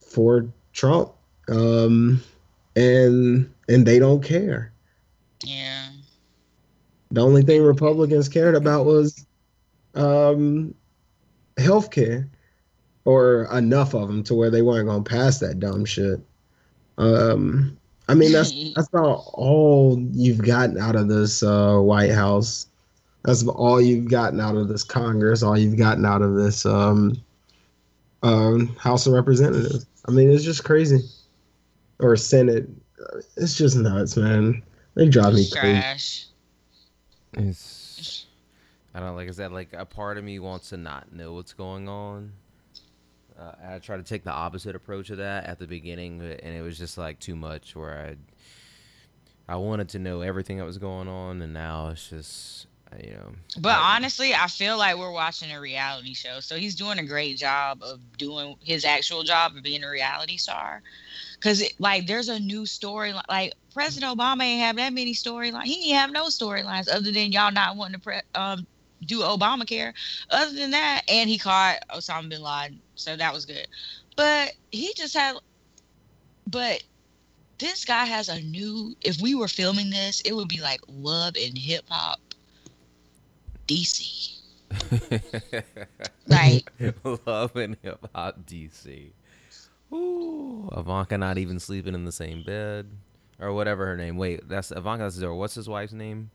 for trump um and and they don't care Yeah. the only thing Republicans cared about was um, health care, or enough of them to where they weren't going to pass that dumb shit. Um, I mean, that's that's about all you've gotten out of this uh, White House. That's all you've gotten out of this Congress. All you've gotten out of this um, um, House of Representatives. I mean, it's just crazy. Or Senate. It's just nuts, man. They drive me crazy. It's I don't know, like I said, like a part of me wants to not know what's going on. Uh, I try to take the opposite approach of that at the beginning, but- and it was just like too much. Where I, I wanted to know everything that was going on, and now it's just, you know. But I- honestly, I feel like we're watching a reality show. So he's doing a great job of doing his actual job of being a reality star. Cause it, like there's a new story like President Obama ain't have that many storylines. He ain't have no storylines other than y'all not wanting to pre- um do Obamacare. Other than that, and he caught Osama bin Laden, so that was good. But he just had. But this guy has a new. If we were filming this, it would be like Love and Hip Hop DC. Like Love and hip hop DC. Ooh, Ivanka not even sleeping in the same bed. Or whatever her name. Wait, that's Ivanka. That's or what's his wife's name?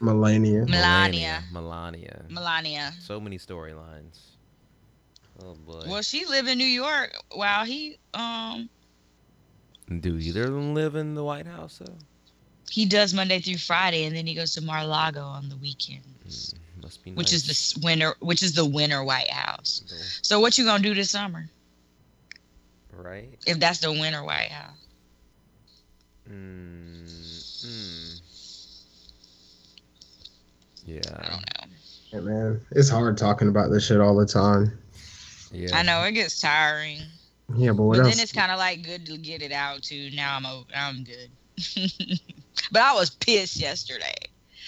Melania. Melania. Melania. Melania. So many storylines. Oh boy. Well, she live in New York while he um Do either of them live in the White House though? he does Monday through Friday, and then he goes to Mar-a-Lago on the weekends, Mm, must be which is the winter, which is the winter White House. Though, So what you gonna do this summer right? if that's the winter White House? Mm, mm. I Yeah. don't know. Yeah, man, it's hard talking about this shit all the time. Yeah. I know it gets tiring, Yeah, but what but else? then it's kind of like good to get it out too. Now I'm o- I'm good. but I was pissed yesterday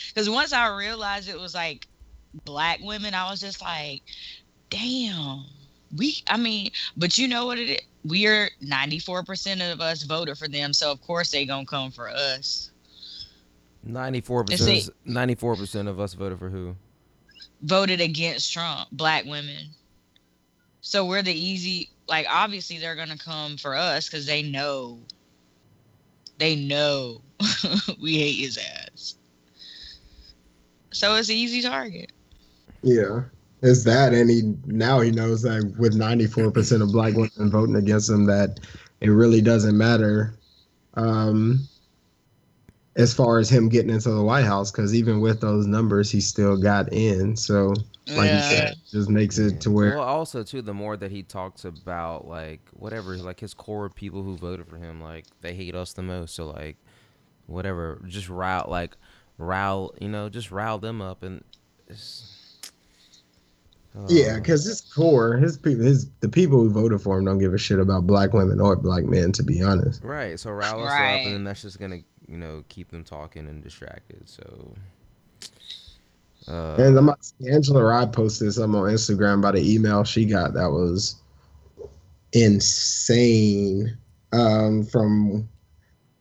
because once I realized it was like black women, I was just like, damn. We, I mean, but you know what it is? We are 94% of us voted for them, so of course they gonna come for us. Ninety-four It's a- percent. Ninety-four percent of us voted for who? Voted against Trump, black women. So we're the easy, like obviously they're gonna come for us because they know, they know we hate his ass. So it's an easy target. Yeah, it's that, and he now he knows that with ninety four percent of black women voting against him, that it really doesn't matter. Um, as far as him getting into the White House, because even with those numbers, he still got in. So, like you said, just makes it to where Well, also too, the more that he talks about like whatever, like his core people who voted for him, like they hate us the most. So like, whatever, just rile, like rile, you know, just rile them up and. It's, Yeah, Uh, because his core, his people, his the people who voted for him don't give a shit about black women or black men, to be honest. Right. So rile us up, Right. and then that's just gonna, you know, keep them talking and distracted. So. Uh, And I'm Angela Rye posted something on Instagram about an email she got that was insane um, from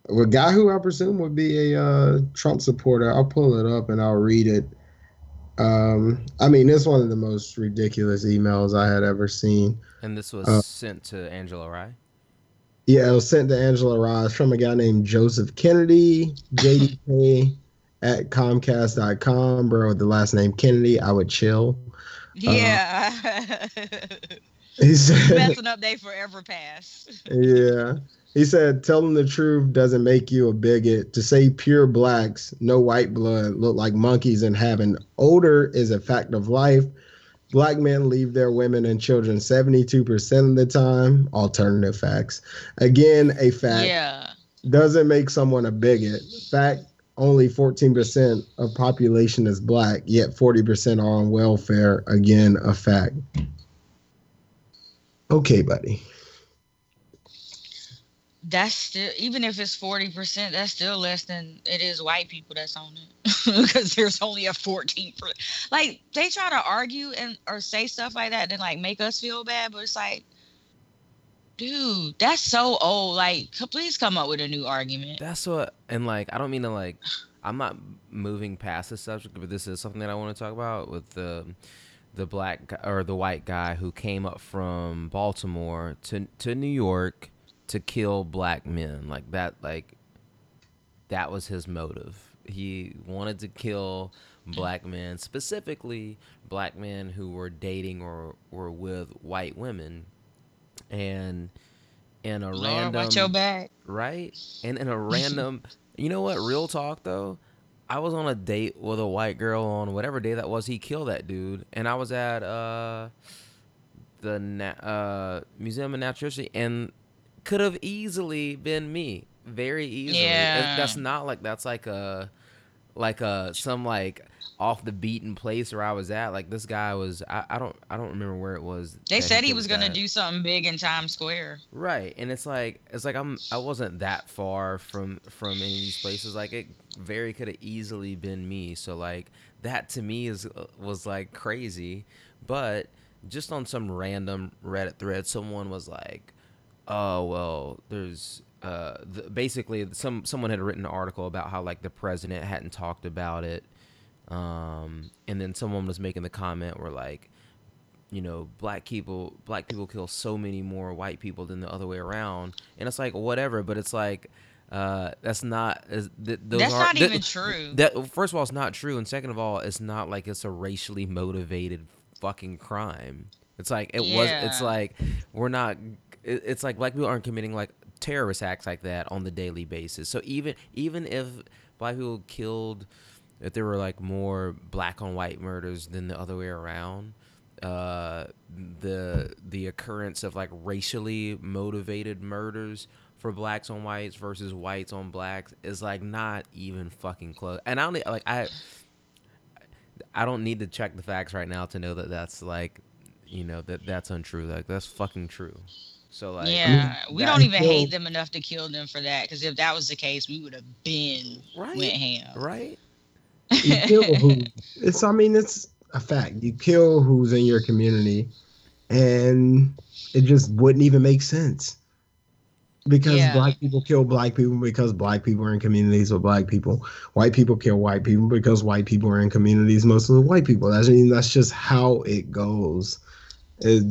a guy who I presume would be a uh, Trump supporter. I'll pull it up and I'll read it. Um, I mean, it's one of the most ridiculous emails I had ever seen. and this was uh, sent to Angela Rye. Yeah, it was sent to Angela Rye from a guy named Joseph Kennedy, JDK at Comcast.com, bro, with the last name Kennedy. I would chill. Yeah. He said, Messing up they forever pass. yeah. He said, telling the truth doesn't make you a bigot. To say pure blacks, no white blood, look like monkeys and having odor is a fact of life. Black men leave their women and children 72% of the time. Alternative facts. Again, a fact. Yeah. doesn't make someone a bigot. Fact, only 14% of population is black, yet 40% are on welfare. Again, a fact. Okay, buddy. That's still even if it's forty percent, that's still less than it is white people that's on it. Because there's only a fourteen percent. Like they try to argue and or say stuff like that, then like make us feel bad, but it's like, dude, that's so old. Like, please come up with a new argument. That's what, and like, I don't mean to like, I'm not moving past the subject, but this is something that I want to talk about with the the black or the white guy who came up from Baltimore to to New York to kill black men. Like that, like that was his motive. He wanted to kill black men, specifically black men who were dating or were with white women, and in a Lord, random watch your back. right? And in a random, you know what? Real talk though, I was on a date with a white girl on whatever day that was. He killed that dude, and I was at uh the na- uh Museum of Natural History, and could have easily been me, very easily. It- Yeah. that's not like that's like a like a some like off the beaten place where I was at. Like this guy was, I, I don't I don't remember where it was. They said he was gonna guy. do something big in Times Square. Right, and it's like it's like I'm I wasn't that far from from any of these places. Like it very could have easily been me. So like that to me is uh, was like crazy, but just on some random Reddit thread, someone was like, "Oh well, there's." Uh, the, basically, some someone had written an article about how like the president hadn't talked about it, um, and then someone was making the comment where like, you know, black people black people kill so many more white people than the other way around, and it's like whatever, but it's like uh, that's not th- those That's not th- even true. That first of all, it's not true, and second of all, it's not like it's a racially motivated fucking crime. It's like it was. It's like we're not. It, it's like black people aren't committing like terrorist acts like that on the daily basis. So even even if black people killed, if there were like more black on white murders than the other way around, uh, the the occurrence of like racially motivated murders for blacks on whites versus whites on blacks is like not even fucking close. And I don't like I. I don't need to check the facts right now to know that that's like, you know, that that's untrue. Like that's fucking true. So like, yeah, we that don't even kill- hate them enough to kill them for that. Because if that was the case, we would have been Right. went ham. right? You kill who? It's. I mean, it's a fact. You kill who's in your community, and it just wouldn't even make sense. Because Yeah. black people kill black people because black people are in communities with black people. White people kill white people because white people are in communities mostly with white people. That's I mean, that's just how it goes. It,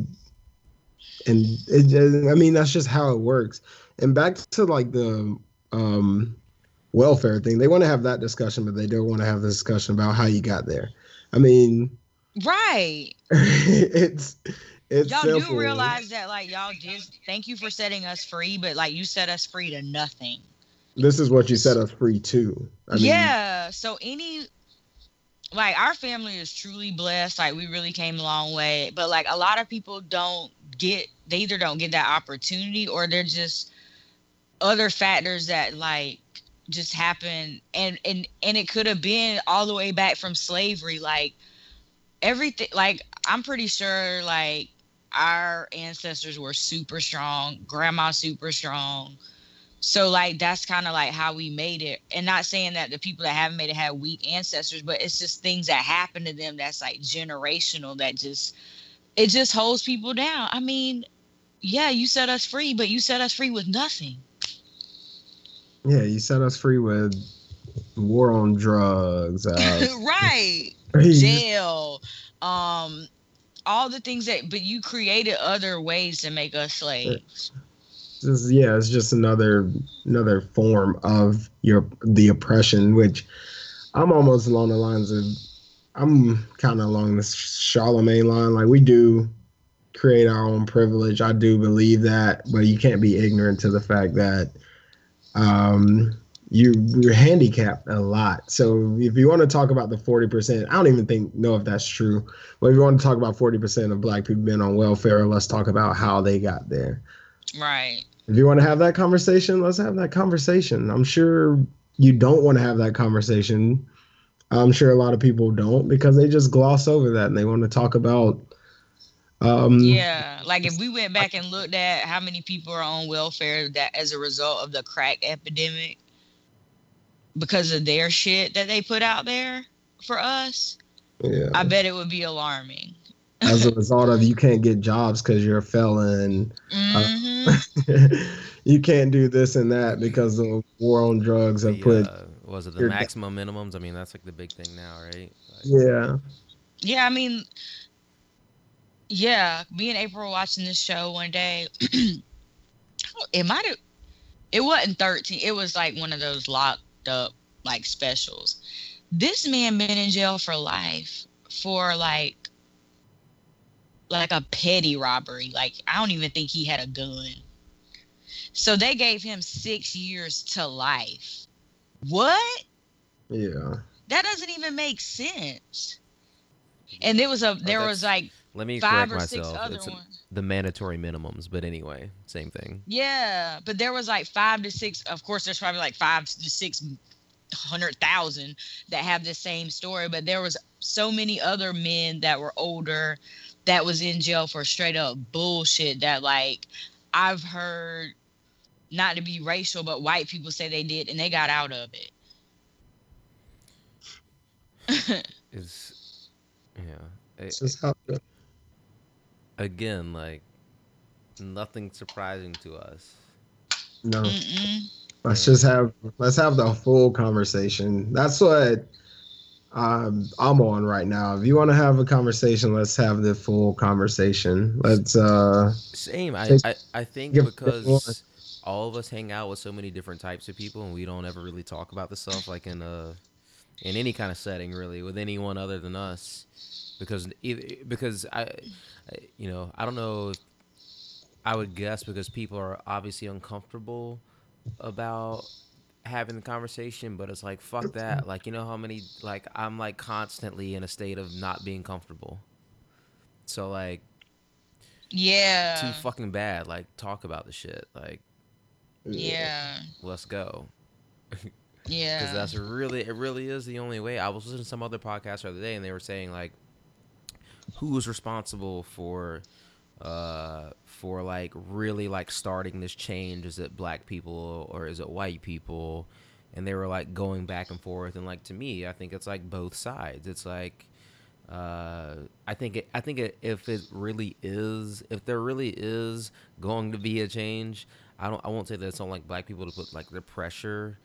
and it, just- I mean, that's just how it works. And back to like the um, welfare thing, they want to have that discussion, but they don't want to have the discussion about how you got there. I mean, Right. it's it's y'all simple. do realize that, like, y'all just Thank you for setting us free, but like, you set us free to nothing. this is what you set us free to. I mean, yeah. So any like our family is truly blessed. Like we really came a long way. But like a lot of people don't get they either don't get that opportunity or they're just other factors that like just happen. And and and it could have been all the way back from slavery like everything like i'm pretty sure like our ancestors were super strong grandma super strong. So like that's kind of like how we made it. And not saying that the people that haven't made it had weak ancestors but it's just things that happen to them that's like generational that just it just holds people down. I mean yeah you set us free but you set us free with nothing yeah, you set us free with war on drugs. Uh, right jail um all the things that but you created other ways to make us slaves just yeah, it's just another another form of your the oppression, which I'm almost along the lines of I'm kind of along the Charlemagne line. Like we do create our own privilege. I do believe that, but you can't be ignorant to the fact that um, you you're handicapped a lot. So if you want to talk about the 40%, I don't even think know if that's true. But if you want to talk about 40% of black people being on welfare, let's talk about how they got there. right If you want to have that conversation, let's have that conversation. I'm sure you don't want to have that conversation. I'm sure a lot of people don't because they just gloss over that and they want to talk about um yeah like if we went back and looked at how many people are on welfare that as a result of the crack epidemic because of their shit that they put out there for us yeah. i bet it would be alarming as a result of you can't get jobs because you're a felon. Mhm. you can't do this and that because the war on drugs have The, put uh, was it the your- maximum minimums? I mean, that's like the big thing now, right? Like, yeah. Yeah, I mean, yeah, me and April were watching this show one day. it might have, it wasn't 13. It was like one of those locked up like specials. This man been in jail for life for like, like a petty robbery. Like, I don't even think he had a gun. So they gave him six years to life. What? Yeah. That doesn't even make sense. And there was a there was like Let me five correct or six myself. other It's ones. the mandatory minimums, but anyway, same thing. Yeah, but there was like five to six. Of course, there's probably like five to six hundred thousand that have the same story. But there was so many other men that were older that was in jail for straight up bullshit. That like I've heard, not to be racial, but white people say they did and they got out of it. Is yeah. It- It's just how again, like nothing surprising to us. no. Mm-mm. Let's just have let's have the full conversation. That's what um, I'm on right now. If you want to have a conversation, let's have the full conversation. Let's uh Same. I, Take- I, I think because all of us hang out with so many different types of people, and we don't ever really talk about the stuff like in a in any kind of setting, really, with anyone other than us. because because I, you know, I don't know. I would guess because people are obviously uncomfortable about having the conversation, but it's like fuck that. Like you know how many like I'm like constantly in a state of not being comfortable. So like yeah. Too fucking bad. Like talk about the shit. Like yeah. Let's go. yeah. Cuz that's really it really is the only way. I was listening to some other podcast the other day and they were saying like who is responsible for uh for like really like starting this change? Is it black people or is it white people? And they were like going back and forth. And like to me i think it's like both sides. It's like uh i think it, i think it, if it really is if there really is going to be a change i don't i won't say that it's on like black people to put like the pressure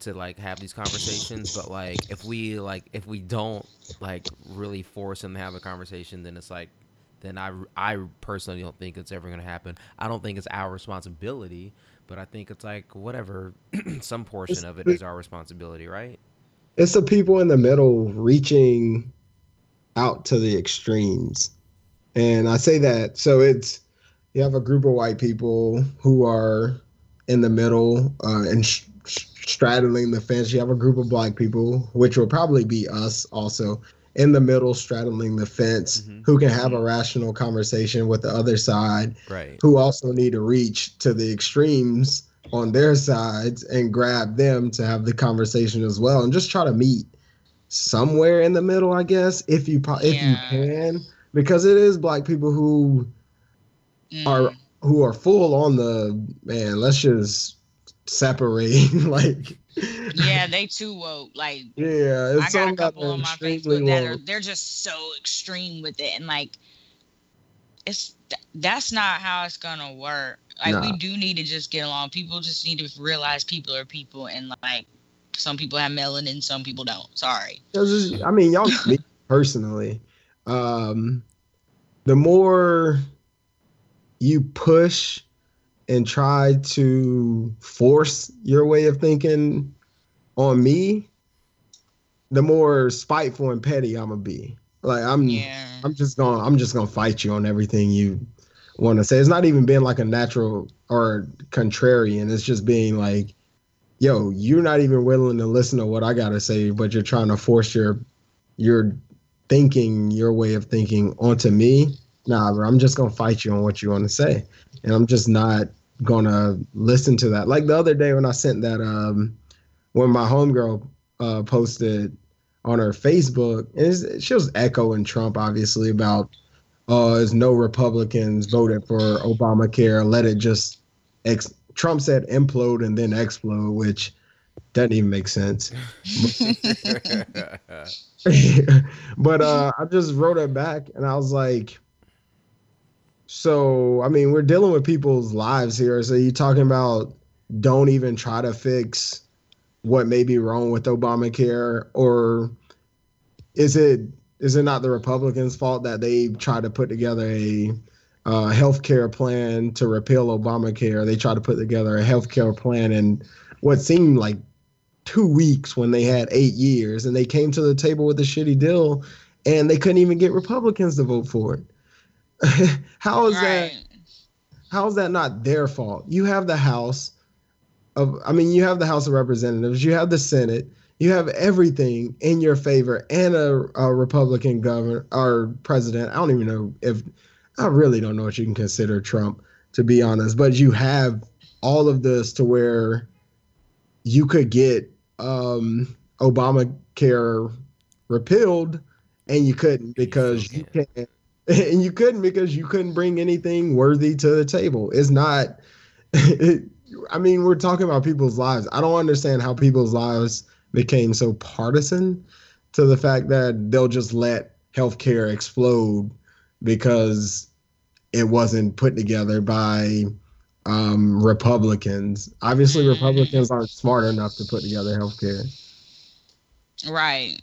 to like have these conversations but like if we like if we don't like really force them to have a conversation then it's like then I, I personally don't think it's ever going to happen. I don't think it's our responsibility, but I think it's like whatever, some portion it's, of it is our responsibility, right? It's the people in the middle reaching out to the extremes. And I say that so it's you have a group of white people who are in the middle uh, and sh- straddling the fence. You have a group of black people, which will probably be us also, in the middle straddling the fence mm-hmm. who can have a rational conversation with the other side right who also need to reach to the extremes on their sides and grab them to have the conversation as well and just try to meet somewhere in the middle i guess if you if yeah. you can because it is black people who mm. are who are full on the man let's just separate like yeah, they too woke. Like yeah, I got a couple on my Facebook that are they're just so extreme with it, and like it's that's not how it's gonna work. Like nah. we do need to just get along. People just need to realize people are people, and like some people have melanin, some people don't. Sorry. I mean, y'all me personally, um, the more you push and try to force your way of thinking on me, the more spiteful and petty I'm gonna be. Like I'm yeah. I'm just gonna I'm just gonna fight you on everything you want to say. It's not even being like a natural or contrarian. It's just being like, yo, you're not even willing to listen to what I gotta say, but you're trying to force your your thinking, your way of thinking onto me. Nah, bro, I'm just gonna fight you on what you want to say. And I'm just not gonna listen to that. Like the other day when I sent that um when my homegirl uh posted on her Facebook, and she was echoing Trump obviously about uh as no Republicans voted for Obamacare, let it just ex Trump said implode and then explode, which doesn't even make sense. but uh I just wrote it back and I was like so, I mean, we're dealing with people's lives here. So, you're talking about don't even try to fix what may be wrong with Obamacare, or is it is it not the Republicans' fault that they tried to put together a uh, health care plan to repeal Obamacare? They tried to put together a health care plan in what seemed like two weeks when they had eight years, and they came to the table with a shitty deal, and they couldn't even get Republicans to vote for it. how is right. that? How is that not their fault? You have the House of, I mean, you have the House of Representatives, you have the Senate, you have everything in your favor, and a, a Republican governor or president. I don't even know if I really don't know what you can consider Trump, to be honest. But you have all of this to where you could get um, Obamacare repealed, and you couldn't because you can't and you couldn't because you couldn't bring anything worthy to the table. It's not. It, I mean, we're talking about people's lives. I don't understand how people's lives became so partisan to the fact that they'll just let healthcare explode because it wasn't put together by um, Republicans. Obviously, mm. Republicans aren't smart enough to put together healthcare. Right.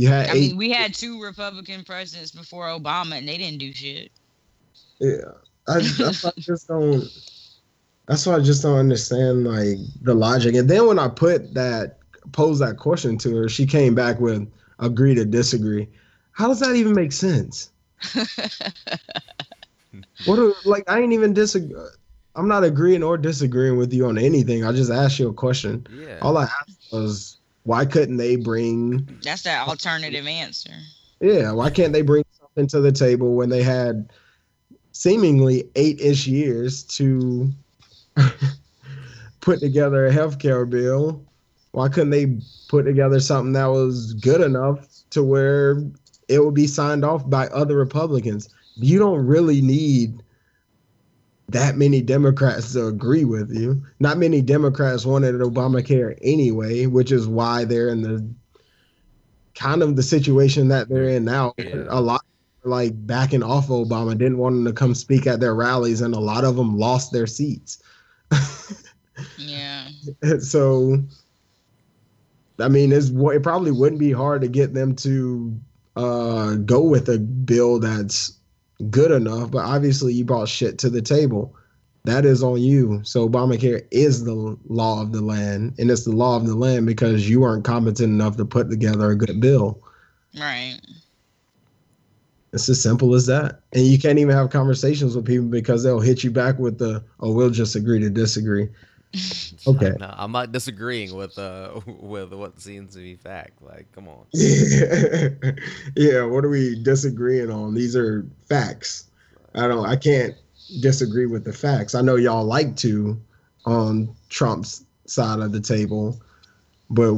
You had. I eight, mean, we had two Republican presidents before Obama, and they didn't do shit. Yeah, I, that's why I just don't. That's why I just don't understand like the logic. And then when I put that, posed that question to her, she came back with agree to disagree. How does that even make sense? what are, like I ain't even disagree. I'm not agreeing or disagreeing with you on anything. I just asked you a question. Yeah. All I asked was why couldn't they bring That's the alternative answer. yeah, why can't they bring something to the table when they had seemingly eight-ish years to put together a healthcare bill? Why couldn't they put together something that was good enough to where it would be signed off by other Republicans? You don't really need that many Democrats to agree with you. Not many Democrats wanted Obamacare anyway, which is why they're in the kind of the situation that they're in now. Yeah. A lot like backing off Obama didn't want him to come speak at their rallies, and a lot of them lost their seats. Yeah. so, I mean, it's it probably wouldn't be hard to get them to uh, go with a bill that's good enough. But obviously, you brought shit to the table. That is on you. So Obamacare is the law of the land, and it's the law of the land because you weren't competent enough to put together a good bill. Right. It's as simple as that. And you can't even have conversations with people because they'll hit you back with the, "Oh, we'll just agree to disagree." Okay. No, I'm not disagreeing with uh with what seems to be fact. Like, come on. Yeah. yeah, what are we disagreeing on? These are facts. I don't I can't disagree with the facts. I know y'all like to on Trump's side of the table, but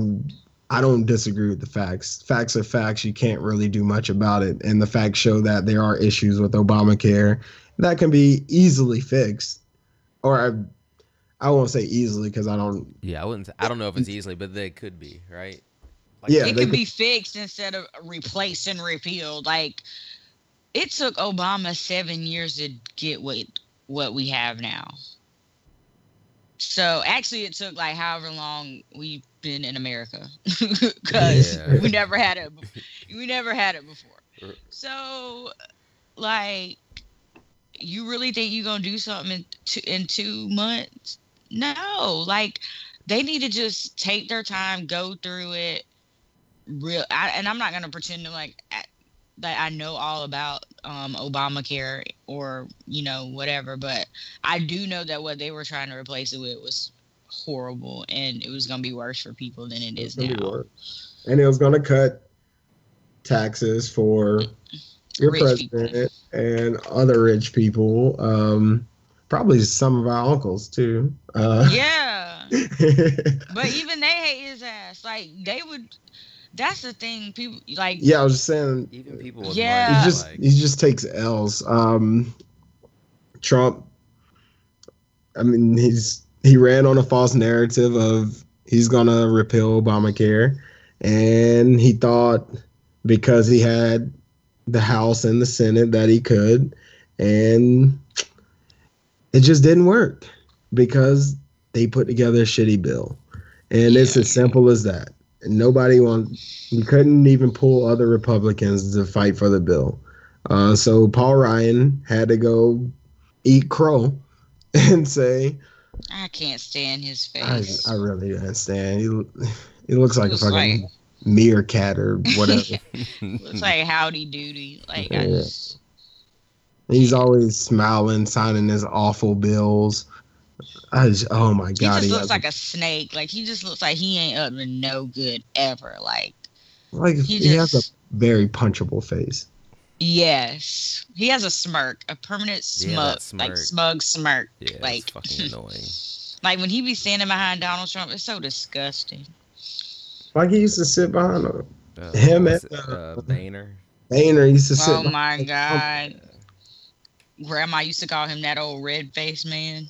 I don't disagree with the facts. Facts are facts. You can't really do much about it. And the facts show that there are issues with Obamacare that can be easily fixed. Or I I won't say easily because I don't Yeah, I wouldn't. I don't know if it's easily, but they could be right. Like, Yeah, it they could- be fixed instead of replaced and repealed. Like it took Obama seven years to get what what we have now. So actually, it took like however long we've been in America, because Yeah. we never had it. We never had it before. Uh, so, like, you really think you're gonna do something in two, in two months? No, like they need to just take their time, go through it. Real, I, and I'm not gonna pretend to like that I know all about um, Obamacare or you know whatever, but I do know that what they were trying to replace it with was horrible, and it was gonna be worse for people than it is gonna now. And it was going to cut taxes for your Rich people. president and other rich people. Um, probably some of our uncles too. Uh, Yeah. But even they hate his ass. Like they would. That's the thing. People like. yeah, I was just saying. even people with Yeah. He just like, he just takes L's. Um, Trump. I mean, he's he ran on a false narrative of he's gonna repeal Obamacare, and he thought because he had the House and the Senate that he could, and it just didn't work because they put together a shitty bill, and it's as simple as that. And nobody want you couldn't even pull other Republicans to fight for the bill. Uh, so Paul Ryan had to go eat crow and say, I can't stand his face. I really don't stand. He, he looks like Looks a fucking like- meerkat or whatever. Looks like howdy doody. Like I just. He's always smiling, signing his awful bills. I just, oh my god, He just he looks like a snake. Like he just looks like he ain't up to no good ever. Like like he he has a very punchable face. yes, he has a smirk, a permanent Yeah, smug, like smirk. smug smirk. yeah, like it's fucking annoying. like when he be standing behind Donald Trump, it's so disgusting. Like he used to sit behind him. Uh, Him what's and, uh, uh, Boehner. Boehner used to sit. Oh my behind- god. Grandma used to call him that old red faced man.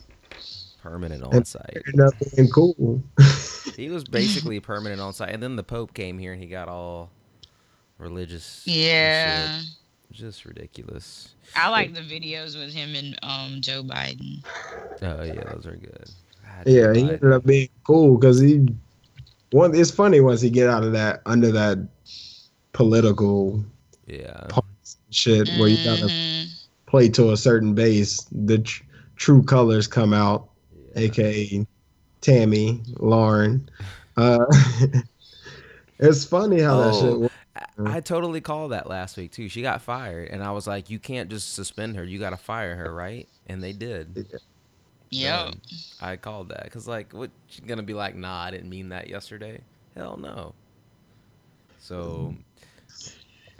permanent on sight. Nothing cool. He was basically permanent on sight, and then the Pope came here and he got all religious. Yeah. just ridiculous. I like the videos with him and um Joe Biden. Oh yeah, those are good. God, Yeah, he Biden. ended up being cool because he. One, it's funny once he get out of that under that political yeah. shit where you gotta Mhm. Play to a certain base. The tr- true colors come out, yeah. aka Tomi, Lahren. Uh, it's funny how that shit. Oh, works. I totally called that last week too. She got fired, and I was like, "You can't just suspend her. You got to fire her, right?" And they did. Yeah, Um, I called that because, like, what she's gonna be like? Nah, I didn't mean that yesterday. Hell no. So,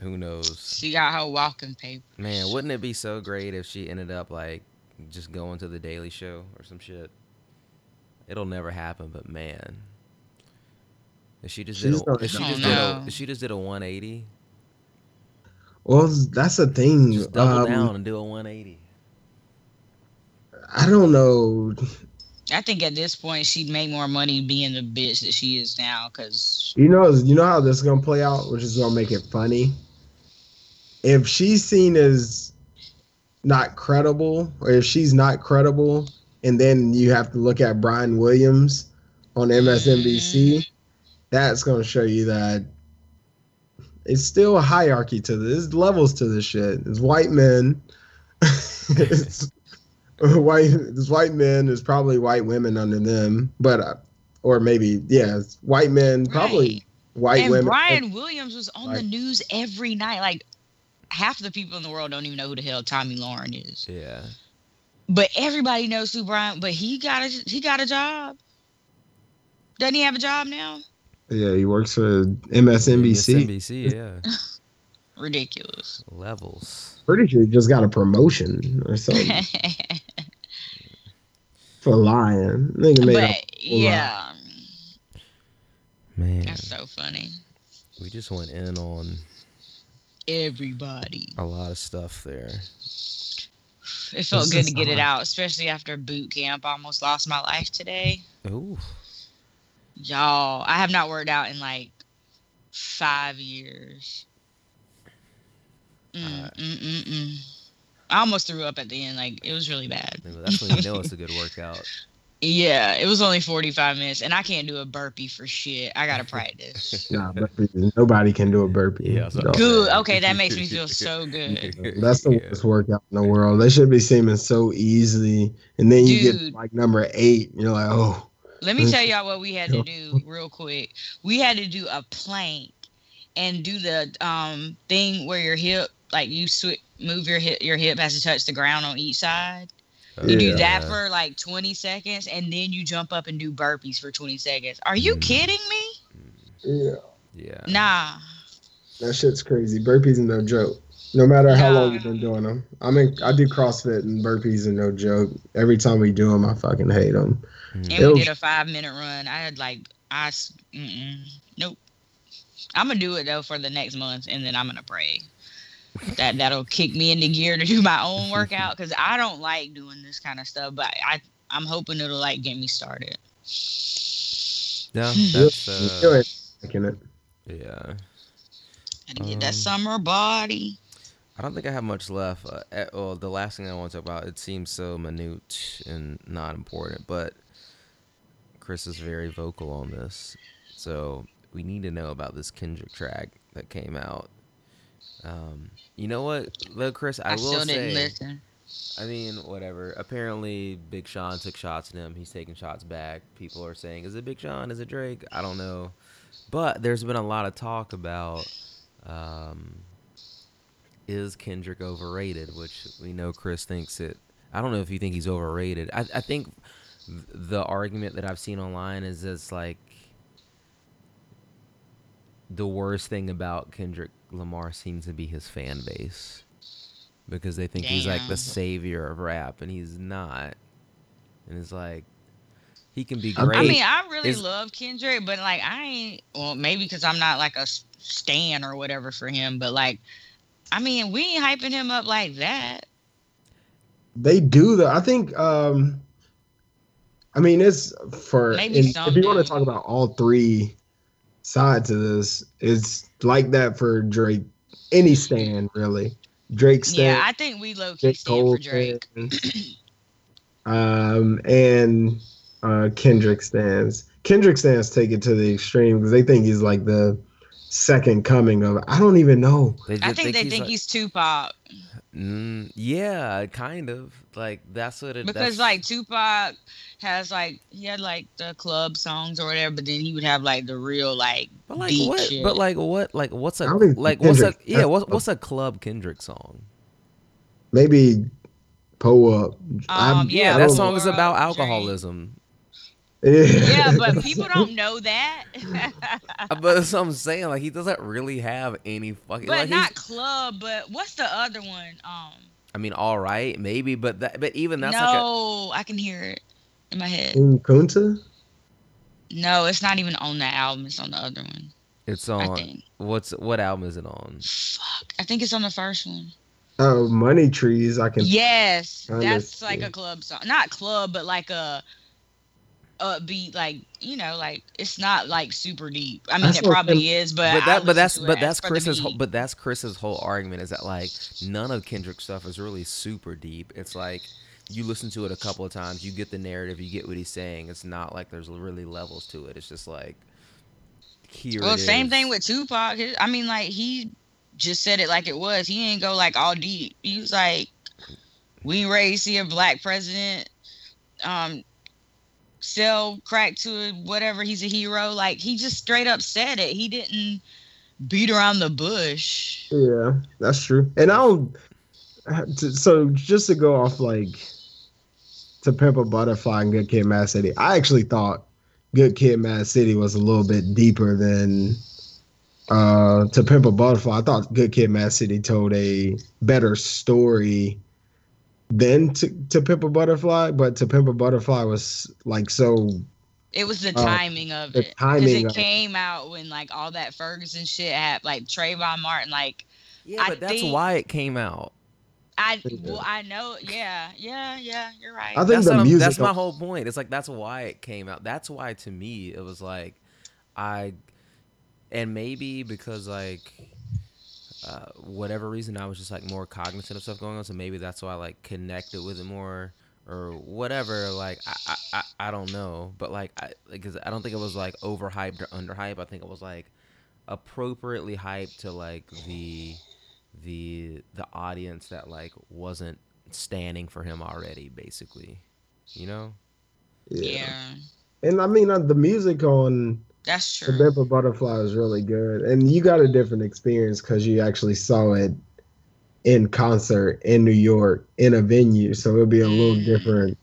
who knows? She got her walking paper. Man, wouldn't it be so great if she ended up like just going to the Daily Show or some shit? It'll never happen, but man, if she just did, She's a, if she just Oh, did, a, if she just did a 180, Well, that's the thing. just double Um, down and do a 180. I don't know. I think at this point she'd make more money being the bitch that she is now because You know, you know how this is gonna play out, which is gonna make it funny. If she's seen as not credible, or if she's not credible, and then you have to look at Brian Williams on MSNBC, that's gonna show you that it's still a hierarchy to this. There's levels to this shit. It's white men. it's white. It's white men. There's probably white women under them, but uh, or maybe yeah, it's white men. Probably white and women. Brian Williams was on the news every night. Like half the people in the world don't even know who the hell Tomi Lahren is. Yeah, But everybody knows who Brian. But he got a he got a job. Doesn't he have a job now? Yeah, he works for MSNBC. MSNBC, yeah, Ridiculous. levels. Pretty sure he just got a promotion or something for lying. Nigga made but up. yeah, Man, that's so funny. we just went in on Everybody. a lot of stuff there. It felt This good to get it out, especially after boot camp. I almost lost my life today. Ooh, Y'all, I have not worked out in like five years. Mm, Alright. mm, mm, mm. I almost threw up at the end. Like it was really bad. that's when you know it's a good workout. Yeah, it was only 45 minutes, and I can't do a burpee for shit. I gotta practice. Nah. Nobody can do a burpee. Yeah, so- Dog. good. Okay, that makes me feel so good. That's the Yeah. worst workout in the world. They should be seeming so easy, and then you get like number eight, and you're like, oh, Let me tell y'all what we had to do real quick. We had to do a plank and do the um thing where your hip, like you switch, move your hip, your hip has to touch the ground on each side. You do that for like 20 seconds, and then you jump up and do burpees for 20 seconds. Are you Mm. kidding me? yeah, Yeah. Nah. that shit's crazy. Burpees are no joke. No matter how long you've been doing them. I mean, I do CrossFit and burpees are no joke. Every time we do them, I fucking hate them. Mm. And It'll- we did a five minute run. I had like, I, mm-mm, nope. I'm gonna do it though for the next month, and then I'm gonna pray that that'll kick me into gear to do my own workout because I don't like doing this kind of stuff, but I I'm hoping it'll like get me started. Yeah, You that's you uh, it. yeah. Got to get Um, that summer body. I don't think I have much left. Uh, eh, well, the last thing I want to talk about, it seems so minute and not important, but Chris is very vocal on this. So we need to know about this Kendrick track that came out. Um, you know what, though, Chris? I, I, will still say, listen. I mean, whatever. Apparently, Big Sean took shots at him. He's taking shots back. People are saying, "Is it Big Sean? Is it Drake?" I don't know, but there's been a lot of talk about um, is Kendrick overrated, which we know Chris thinks it. I don't know if you think he's overrated. I, I think the argument that I've seen online is it's like the worst thing about Kendrick Lamar seems to be his fan base because they think he's like the savior of rap and he's not. And it's like he can be great. I mean, I really Is- love Kendrick, but like I ain't. Well, maybe because I'm not like a stan or whatever for him, but like, I mean, we ain't hyping him up like that. They do though. I think. um I mean, it's for Maybe and some if you want to talk about all three sides of this, it's like that for Drake. Any stand really. Drake stand. Yeah, I think we low key stand for Drake. stands, um, and uh, Kendrick stands. Kendrick stands take it to the extreme because they think he's like the second coming of. I don't even know. They I just think they he's think like- he's Tupac Mm, yeah, kind of. Like that's what it. because like Tupac has like he had like the club songs or whatever, but then he would have like the real like But like beat what? shit. But like what? Like what's a I don't think like what's a yeah? What's what's a club Kendrick song? Maybe pull up. Um, yeah, I that song is about Up, alcoholism. Yeah, but people don't know that. But that's what I'm saying. Like he doesn't really have any fucking. but like, he's- not club. But what's the other one? Um, I mean, all right, maybe, but that, but even that's like a. no, I can hear it in my head. Kunta. No, it's not even on that album. It's on the other one. It's I on. think. What's what album is it on? Fuck, I think it's on the first one. Oh, money trees. I can. Yes, I that's like a club song. Not club, but like a upbeat, like you know, like it's not like super deep. I mean, That's it probably I'm- is, but But that, but that's, but that's Chris's, whole, but that's Chris's whole argument is that like none of Kendrick's stuff is really super deep. It's like you listen to it a couple of times, you get the narrative, you get what he's saying. It's not like there's really levels to it. It's just like here. Well, it same is. thing with Tupac. I mean, like he just said it like it was. He ain't go like all deep. He was like, "We ain't ready to see a black president." Um, sell crack to whatever. He's a hero. Like he just straight up said it. He didn't beat around the bush. Yeah, that's true. And I don't. So just to go off like to Pimp a Butterfly and Good Kid, Mad City, I actually thought Good Kid, Mad City was a little bit deeper than uh to Pimp a Butterfly. I thought Good Kid, Mad City told a better story than to, to Pimp a Butterfly, but to Pimp a Butterfly was like so. It was the Oh, timing of the it. Because timing it of it. came out when like all that Ferguson shit happened, like Trayvon Martin, like Yeah, I but that's think- why it came out. I well I know yeah yeah yeah you're right. I think that's the what music. that's my whole point. It's like that's why it came out. That's why to me it was like I and maybe because like uh, whatever reason I was just like more cognizant of stuff going on, so maybe that's why I like connected with it more or whatever. Like I I, I, I don't know, but like I because I don't think it was like overhyped or underhyped. I think it was like appropriately hyped to like the the the audience that like wasn't standing for him already basically you know yeah. And I mean, uh, the music on that's The true. Pimp a Butterfly is really good, and you got a different experience because you actually saw it in concert in New York in a venue, so it'll be a little Mm. different.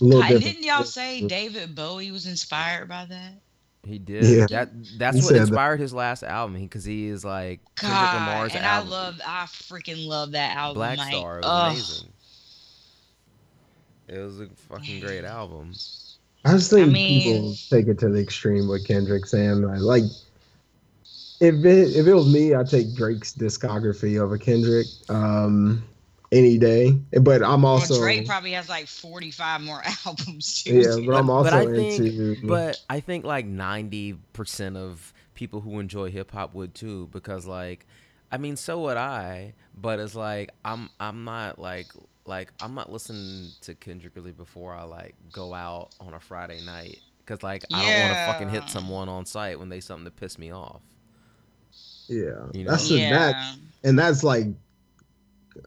A little Uh, different. didn't y'all say David Bowie was inspired by that? he did Yeah. that that's He what said that. inspired his last album because he is like Kendrick God, Lamar's and album I love, I freaking love that album. Black like, Star it was ugh. amazing it was a fucking great album I just think I mean- people take it to the extreme with Kendrick saying like, like if it if it was me, I'd take Drake's discography over Kendrick um, any day. But I'm also well, Drake probably has like 45 more albums too. yeah, but I'm also but I think- into But I think like ninety percent of people who enjoy hip hop would too, because like, I mean, so would I. But it's like I'm I'm not like like I'm not listening to Kendrick really before I like go out on a Friday night, because like I don't want to fucking hit someone on sight when they something to piss me off. yeah. You know? That's the, that and that's like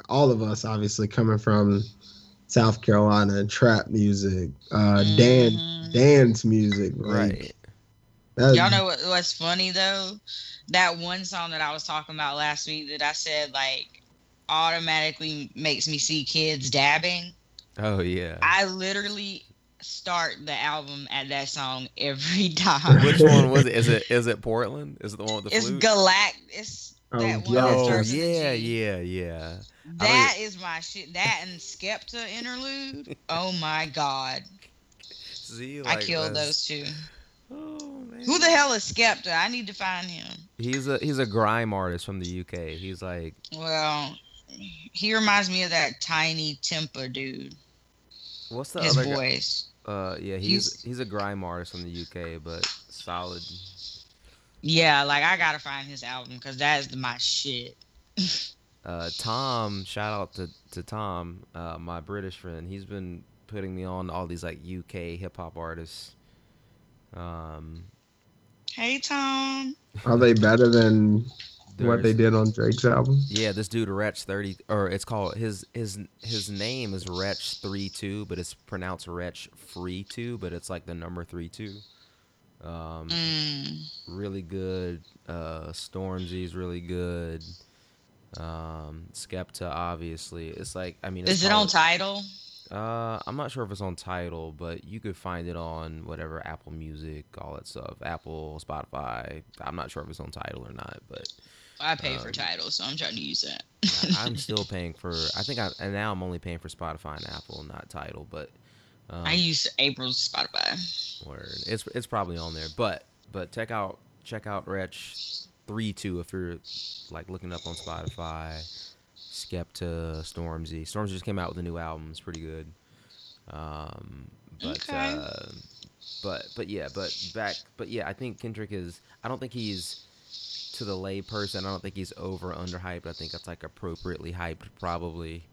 all of us obviously coming from South Carolina, trap music, uh dan Mhm. dance music, like, Right. that- Y'all know what, what's funny though? That one song that I was talking about last week that I said like automatically makes me see kids dabbing. Oh yeah. I literally start the album at that song every time. Which one was it? Is it is it Portland? Is it the one with the It's flute? Galact. It's Oh, that one yeah. that Oh starts with a yeah, G. yeah, yeah. That is my shit. That and Skepta interlude. Oh my god. See, I killed that's- those two. Oh, man. Who the hell is Skepta? I need to find him. He's a he's a grime artist from the UK. He's like Well, he reminds me of that Tinie Tempah dude. what's the His other guy? Uh, yeah, he's He's- he's a grime artist from the UK, but solid. Yeah, like I gotta find his album because that is my shit. Uh, Tom, shout out to to Tom, uh, my British friend. He's been putting me on all these like UK hip hop artists. Um, Hey Tom. Are they better than what they did on Drake's album? Yeah, this dude Wretch thirty, or it's called his his his name is Wretch three two, but it's pronounced Wretch free two, but it's like the number three two. Um, Mm. really good. Uh, Stormzy's really good. Um, Skepta obviously. It's like I mean, it's Is it on Tidal? Uh, I'm not sure if it's on Tidal, but you could find it on whatever Apple Music, all that stuff, Apple, Spotify. I'm not sure if it's on Tidal or not, but I pay for Um, Tidal, so I'm trying to use that. I'm still paying for. I think I and now I'm only paying for Spotify and Apple, not Tidal, but um, I use April's Spotify. word. It's it's probably on there, but but check out check out Wretch three two if you're like looking up on Spotify. Skepta, Stormzy. Stormzy just came out with a new album. It's pretty good. Um, but Okay. uh, but but yeah, but back. But yeah, I think Kendrick is. I don't think he's to the layperson. I don't think he's over underhyped. I think that's like appropriately hyped, probably.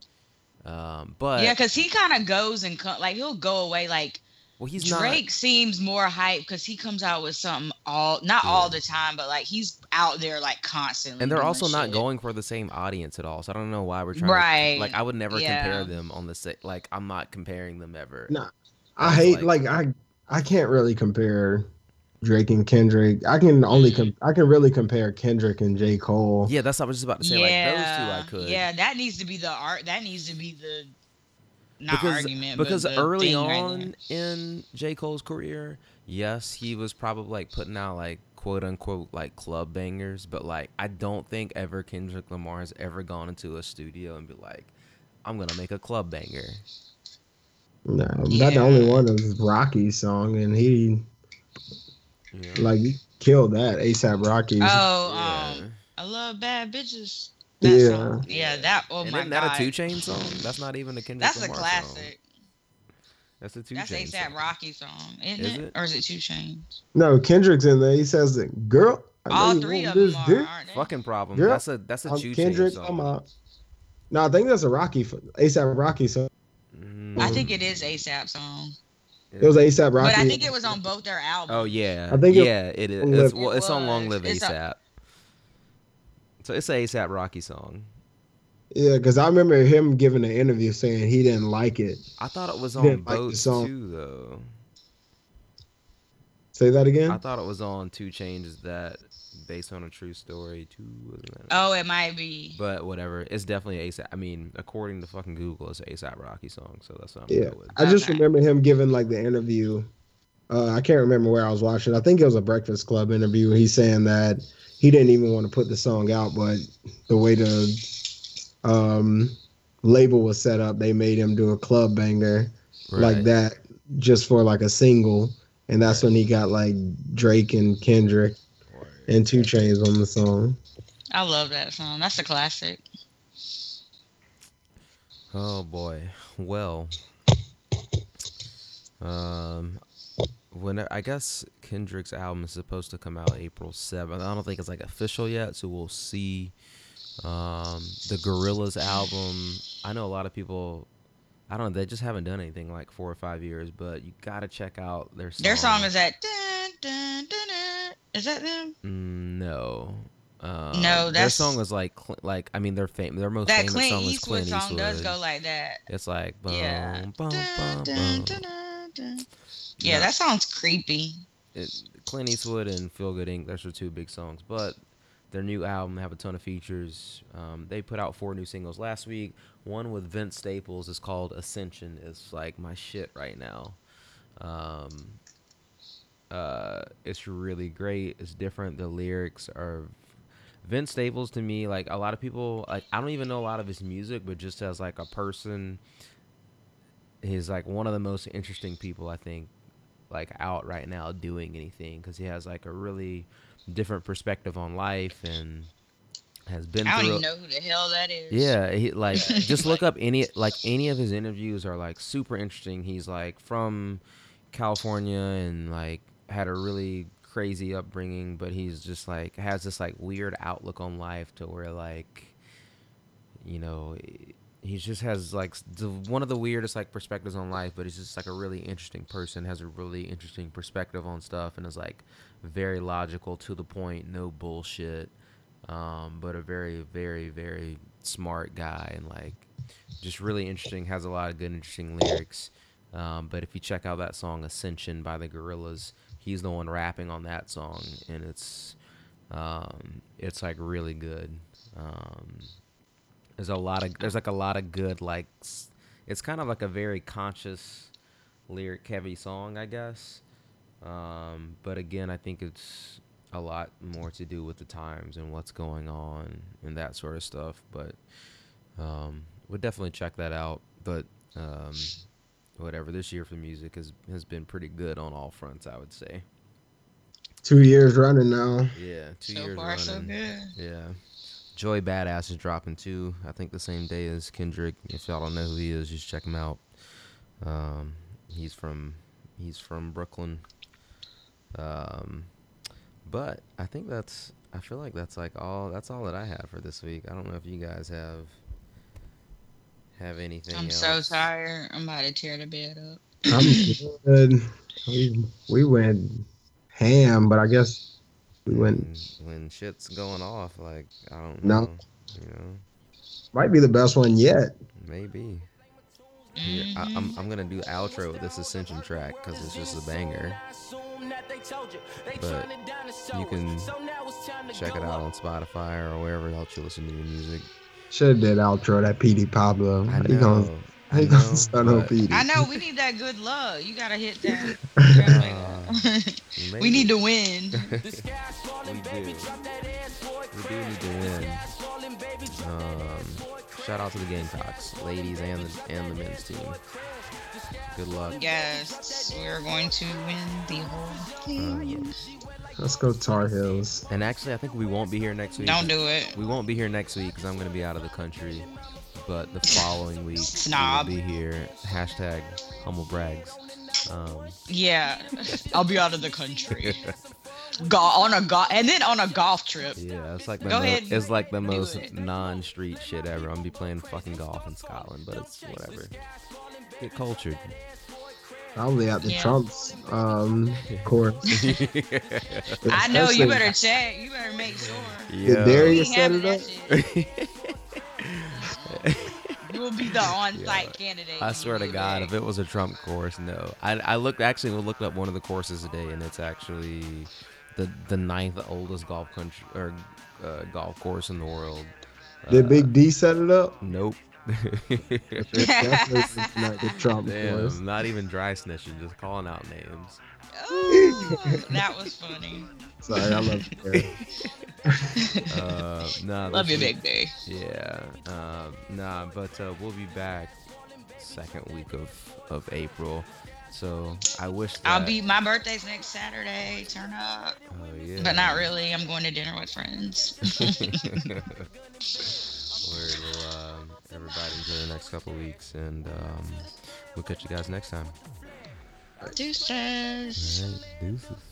Um, but yeah, because he kind of goes and co- like he'll go away. Like well, he's not. Drake seems more hype because he comes out with something all not Yeah. all the time, but like he's out there like constantly. and they're also not shit. going for the same audience at all. So I don't know why we're trying. Right. To, like I would never Yeah. compare them on the same. Like I'm not comparing them ever. No. I hate like- like, I I can't really compare Drake and Kendrick. I can only mm. com- I can really compare Kendrick and J Cole. Yeah, that's what I was just about to say. yeah, Like those two, I could. Yeah, that needs to be the art. That needs to be the not because argument because but the early thing right on in J Cole's career, yes, he was probably like putting out like quote unquote like club bangers, but like I don't think ever Kendrick Lamar has ever gone into a studio and be like, I'm gonna make a club banger. No, that Yeah. the only one is Rocky's song, and he You know? like he killed that ASAP Rocky. Oh, Yeah. um, I love bad bitches. That Yeah. song. Yeah, that. Oh and my isn't god. that a two chain song? That's not even a Kendrick song. That's a Lamar song. classic. That's a two That's chain. ASAP Rocky song, isn't Is it? it? Or is it 2 Chainz? No, Kendrick's in there. He says that girl. I All you three of them are, aren't they? Fucking problem. Yeah. That's a that's a I'm two Kendrick. chain I'm song. out. No, I think that's a Rocky ASAP Rocky song. Mm, I think it is ASAP song, It was ASAP Rocky. but I think it was on both their albums. Oh yeah, I think it- yeah, it is. It's, well, it's on Long Live was. It's a- ASAP. So it's a ASAP Rocky song. Yeah, because I remember him giving an interview saying he didn't like it. I thought it was on didn't like both song. too, though. Say that again. I thought it was on 2 Chainz that based on a true story too. Oh, it might be. But whatever, it's definitely ASAP. I mean, according to fucking Google, it's an ASAP Rocky song, so that's what I'm Yeah, with. I just Okay. remember him giving like the interview. Uh, I can't remember where I was watching. I think it was a Breakfast Club interview. He's saying that he didn't even want to put the song out, but the way the um, label was set up, they made him do a club banger like that just for like a single, and that's when he got like Drake and Kendrick and 2 Chainz on the song. I love that song. That's a classic. Oh boy. Well, um, when I guess Kendrick's album is supposed to come out April seventh. I don't think it's like official yet, so we'll see. Um, the Gorillaz album. I know a lot of people. I don't know. They just haven't done anything like four or five years, but you gotta check out their song. Their song is that. Dun, dun, dun, dun. Is that them? No. Um, No, their song is like like I mean their fame their most That famous Clint song is Eastwood Clint Eastwood. song does go like that. It's like boom, Yeah. boom, Dun, boom, dun. Yeah, No. that sounds creepy. it, Clint Eastwood and Feel Good Inc. Those are two big songs, but their new album have a ton of features. Um, they put out four new singles last week. One with Vince Staples is called Ascension. It's like my shit right now. Um, uh, it's really great. It's different. The lyrics are Vince Staples to me. Like a lot of people, like I don't even know a lot of his music, but just as like a person, he's like one of the most interesting people I think like out right now doing anything because he has like a really different perspective on life and has been I don't even know who the hell that is. yeah he like just look up any like any of his interviews are like super interesting he's like from california and like had a really crazy upbringing but he's just like has this like weird outlook on life to where like you know he just has like the, one of the weirdest like perspectives on life, but he's just like a really interesting person. Has a really interesting perspective on stuff, and is like very logical to the point, no bullshit. Um, but a very, very, very smart guy, and like just really interesting. Has a lot of good, interesting lyrics. Um, but if you check out that song "Ascension" by the Gorillaz, he's the one rapping on that song, and it's um, it's like really good. Um, there's a lot of there's like a lot of good like it's kind of like a very conscious lyric heavy song, I guess. Um, but again, I think it's a lot more to do with the times and what's going on and that sort of stuff. But um, we'll definitely check that out. But um, whatever this year for music has has been pretty good on all fronts, I would say. Two years running now. Yeah, two so years far, running. so good. Yeah. Joey Badass is dropping too. I think the same day as Kendrick. If y'all don't know who he is, just check him out. Um, he's from he's from Brooklyn. Um, but I think that's I feel like that's like all that's all that I have for this week. I don't know if you guys have have anything. I'm else. so tired. I'm about to tear the bed up. I'm good. We, we went ham, but I guess we went. when, when shit's going off. Like I don't No. know. You know, Might be the best one yet. maybe. Here, I, Mhm. I'm I'm gonna do outro with this Ascension track because it's just a banger. But you can check it out on Spotify or wherever else you listen to your music. Should have did outro that PD Pablo. I How you know. gonna, I how you know, gonna start on PD? I know we need that good luck. You gotta hit that. we need to win. we do. We do need to win. Um, shout out to the Gamecocks, ladies and the, and the men's team. Good luck. Yes, we're going to win the whole thing. Let's go Tar Heels. And actually, I think we won't be here next week. Don't do it. We won't be here next week because I'm going to be out of the country. But the following week, Snob. we'll be here. Hashtag humble brags. Um, Yeah, I'll be out of the country. Go on a golf, and then on a golf trip. yeah, it's like the Go mo- ahead, it's like the most it. non-street shit ever. I'm gonna be playing fucking golf in Scotland, but it's whatever. Get cultured. Probably at the Yeah. Trump's um course. I know you better check. You better make sure. Did Darius set it up? You will be the on-site Yeah. candidate. I swear to get God, if it was a Trump course, no. I, I looked actually we looked up one of the courses today, and it's actually the the ninth oldest golf country or uh, golf course in the world. Did Uh, Big D set it up? Nope. It's not the Trump course. Damn, not even dry snitching, just calling out names. Ooh, that was funny. Sorry, I love you. Uh, nah, Love you, Big Day. Yeah, um, nah, but uh, we'll be back second week of of April. So I wish that, I'll be. My birthday's next Saturday. Turn up, Oh yeah, but not really. I'm going to dinner with friends. Word, well, um, everybody enjoy the next couple weeks, and um, we'll catch you guys next time. Deuces. All right, deuces.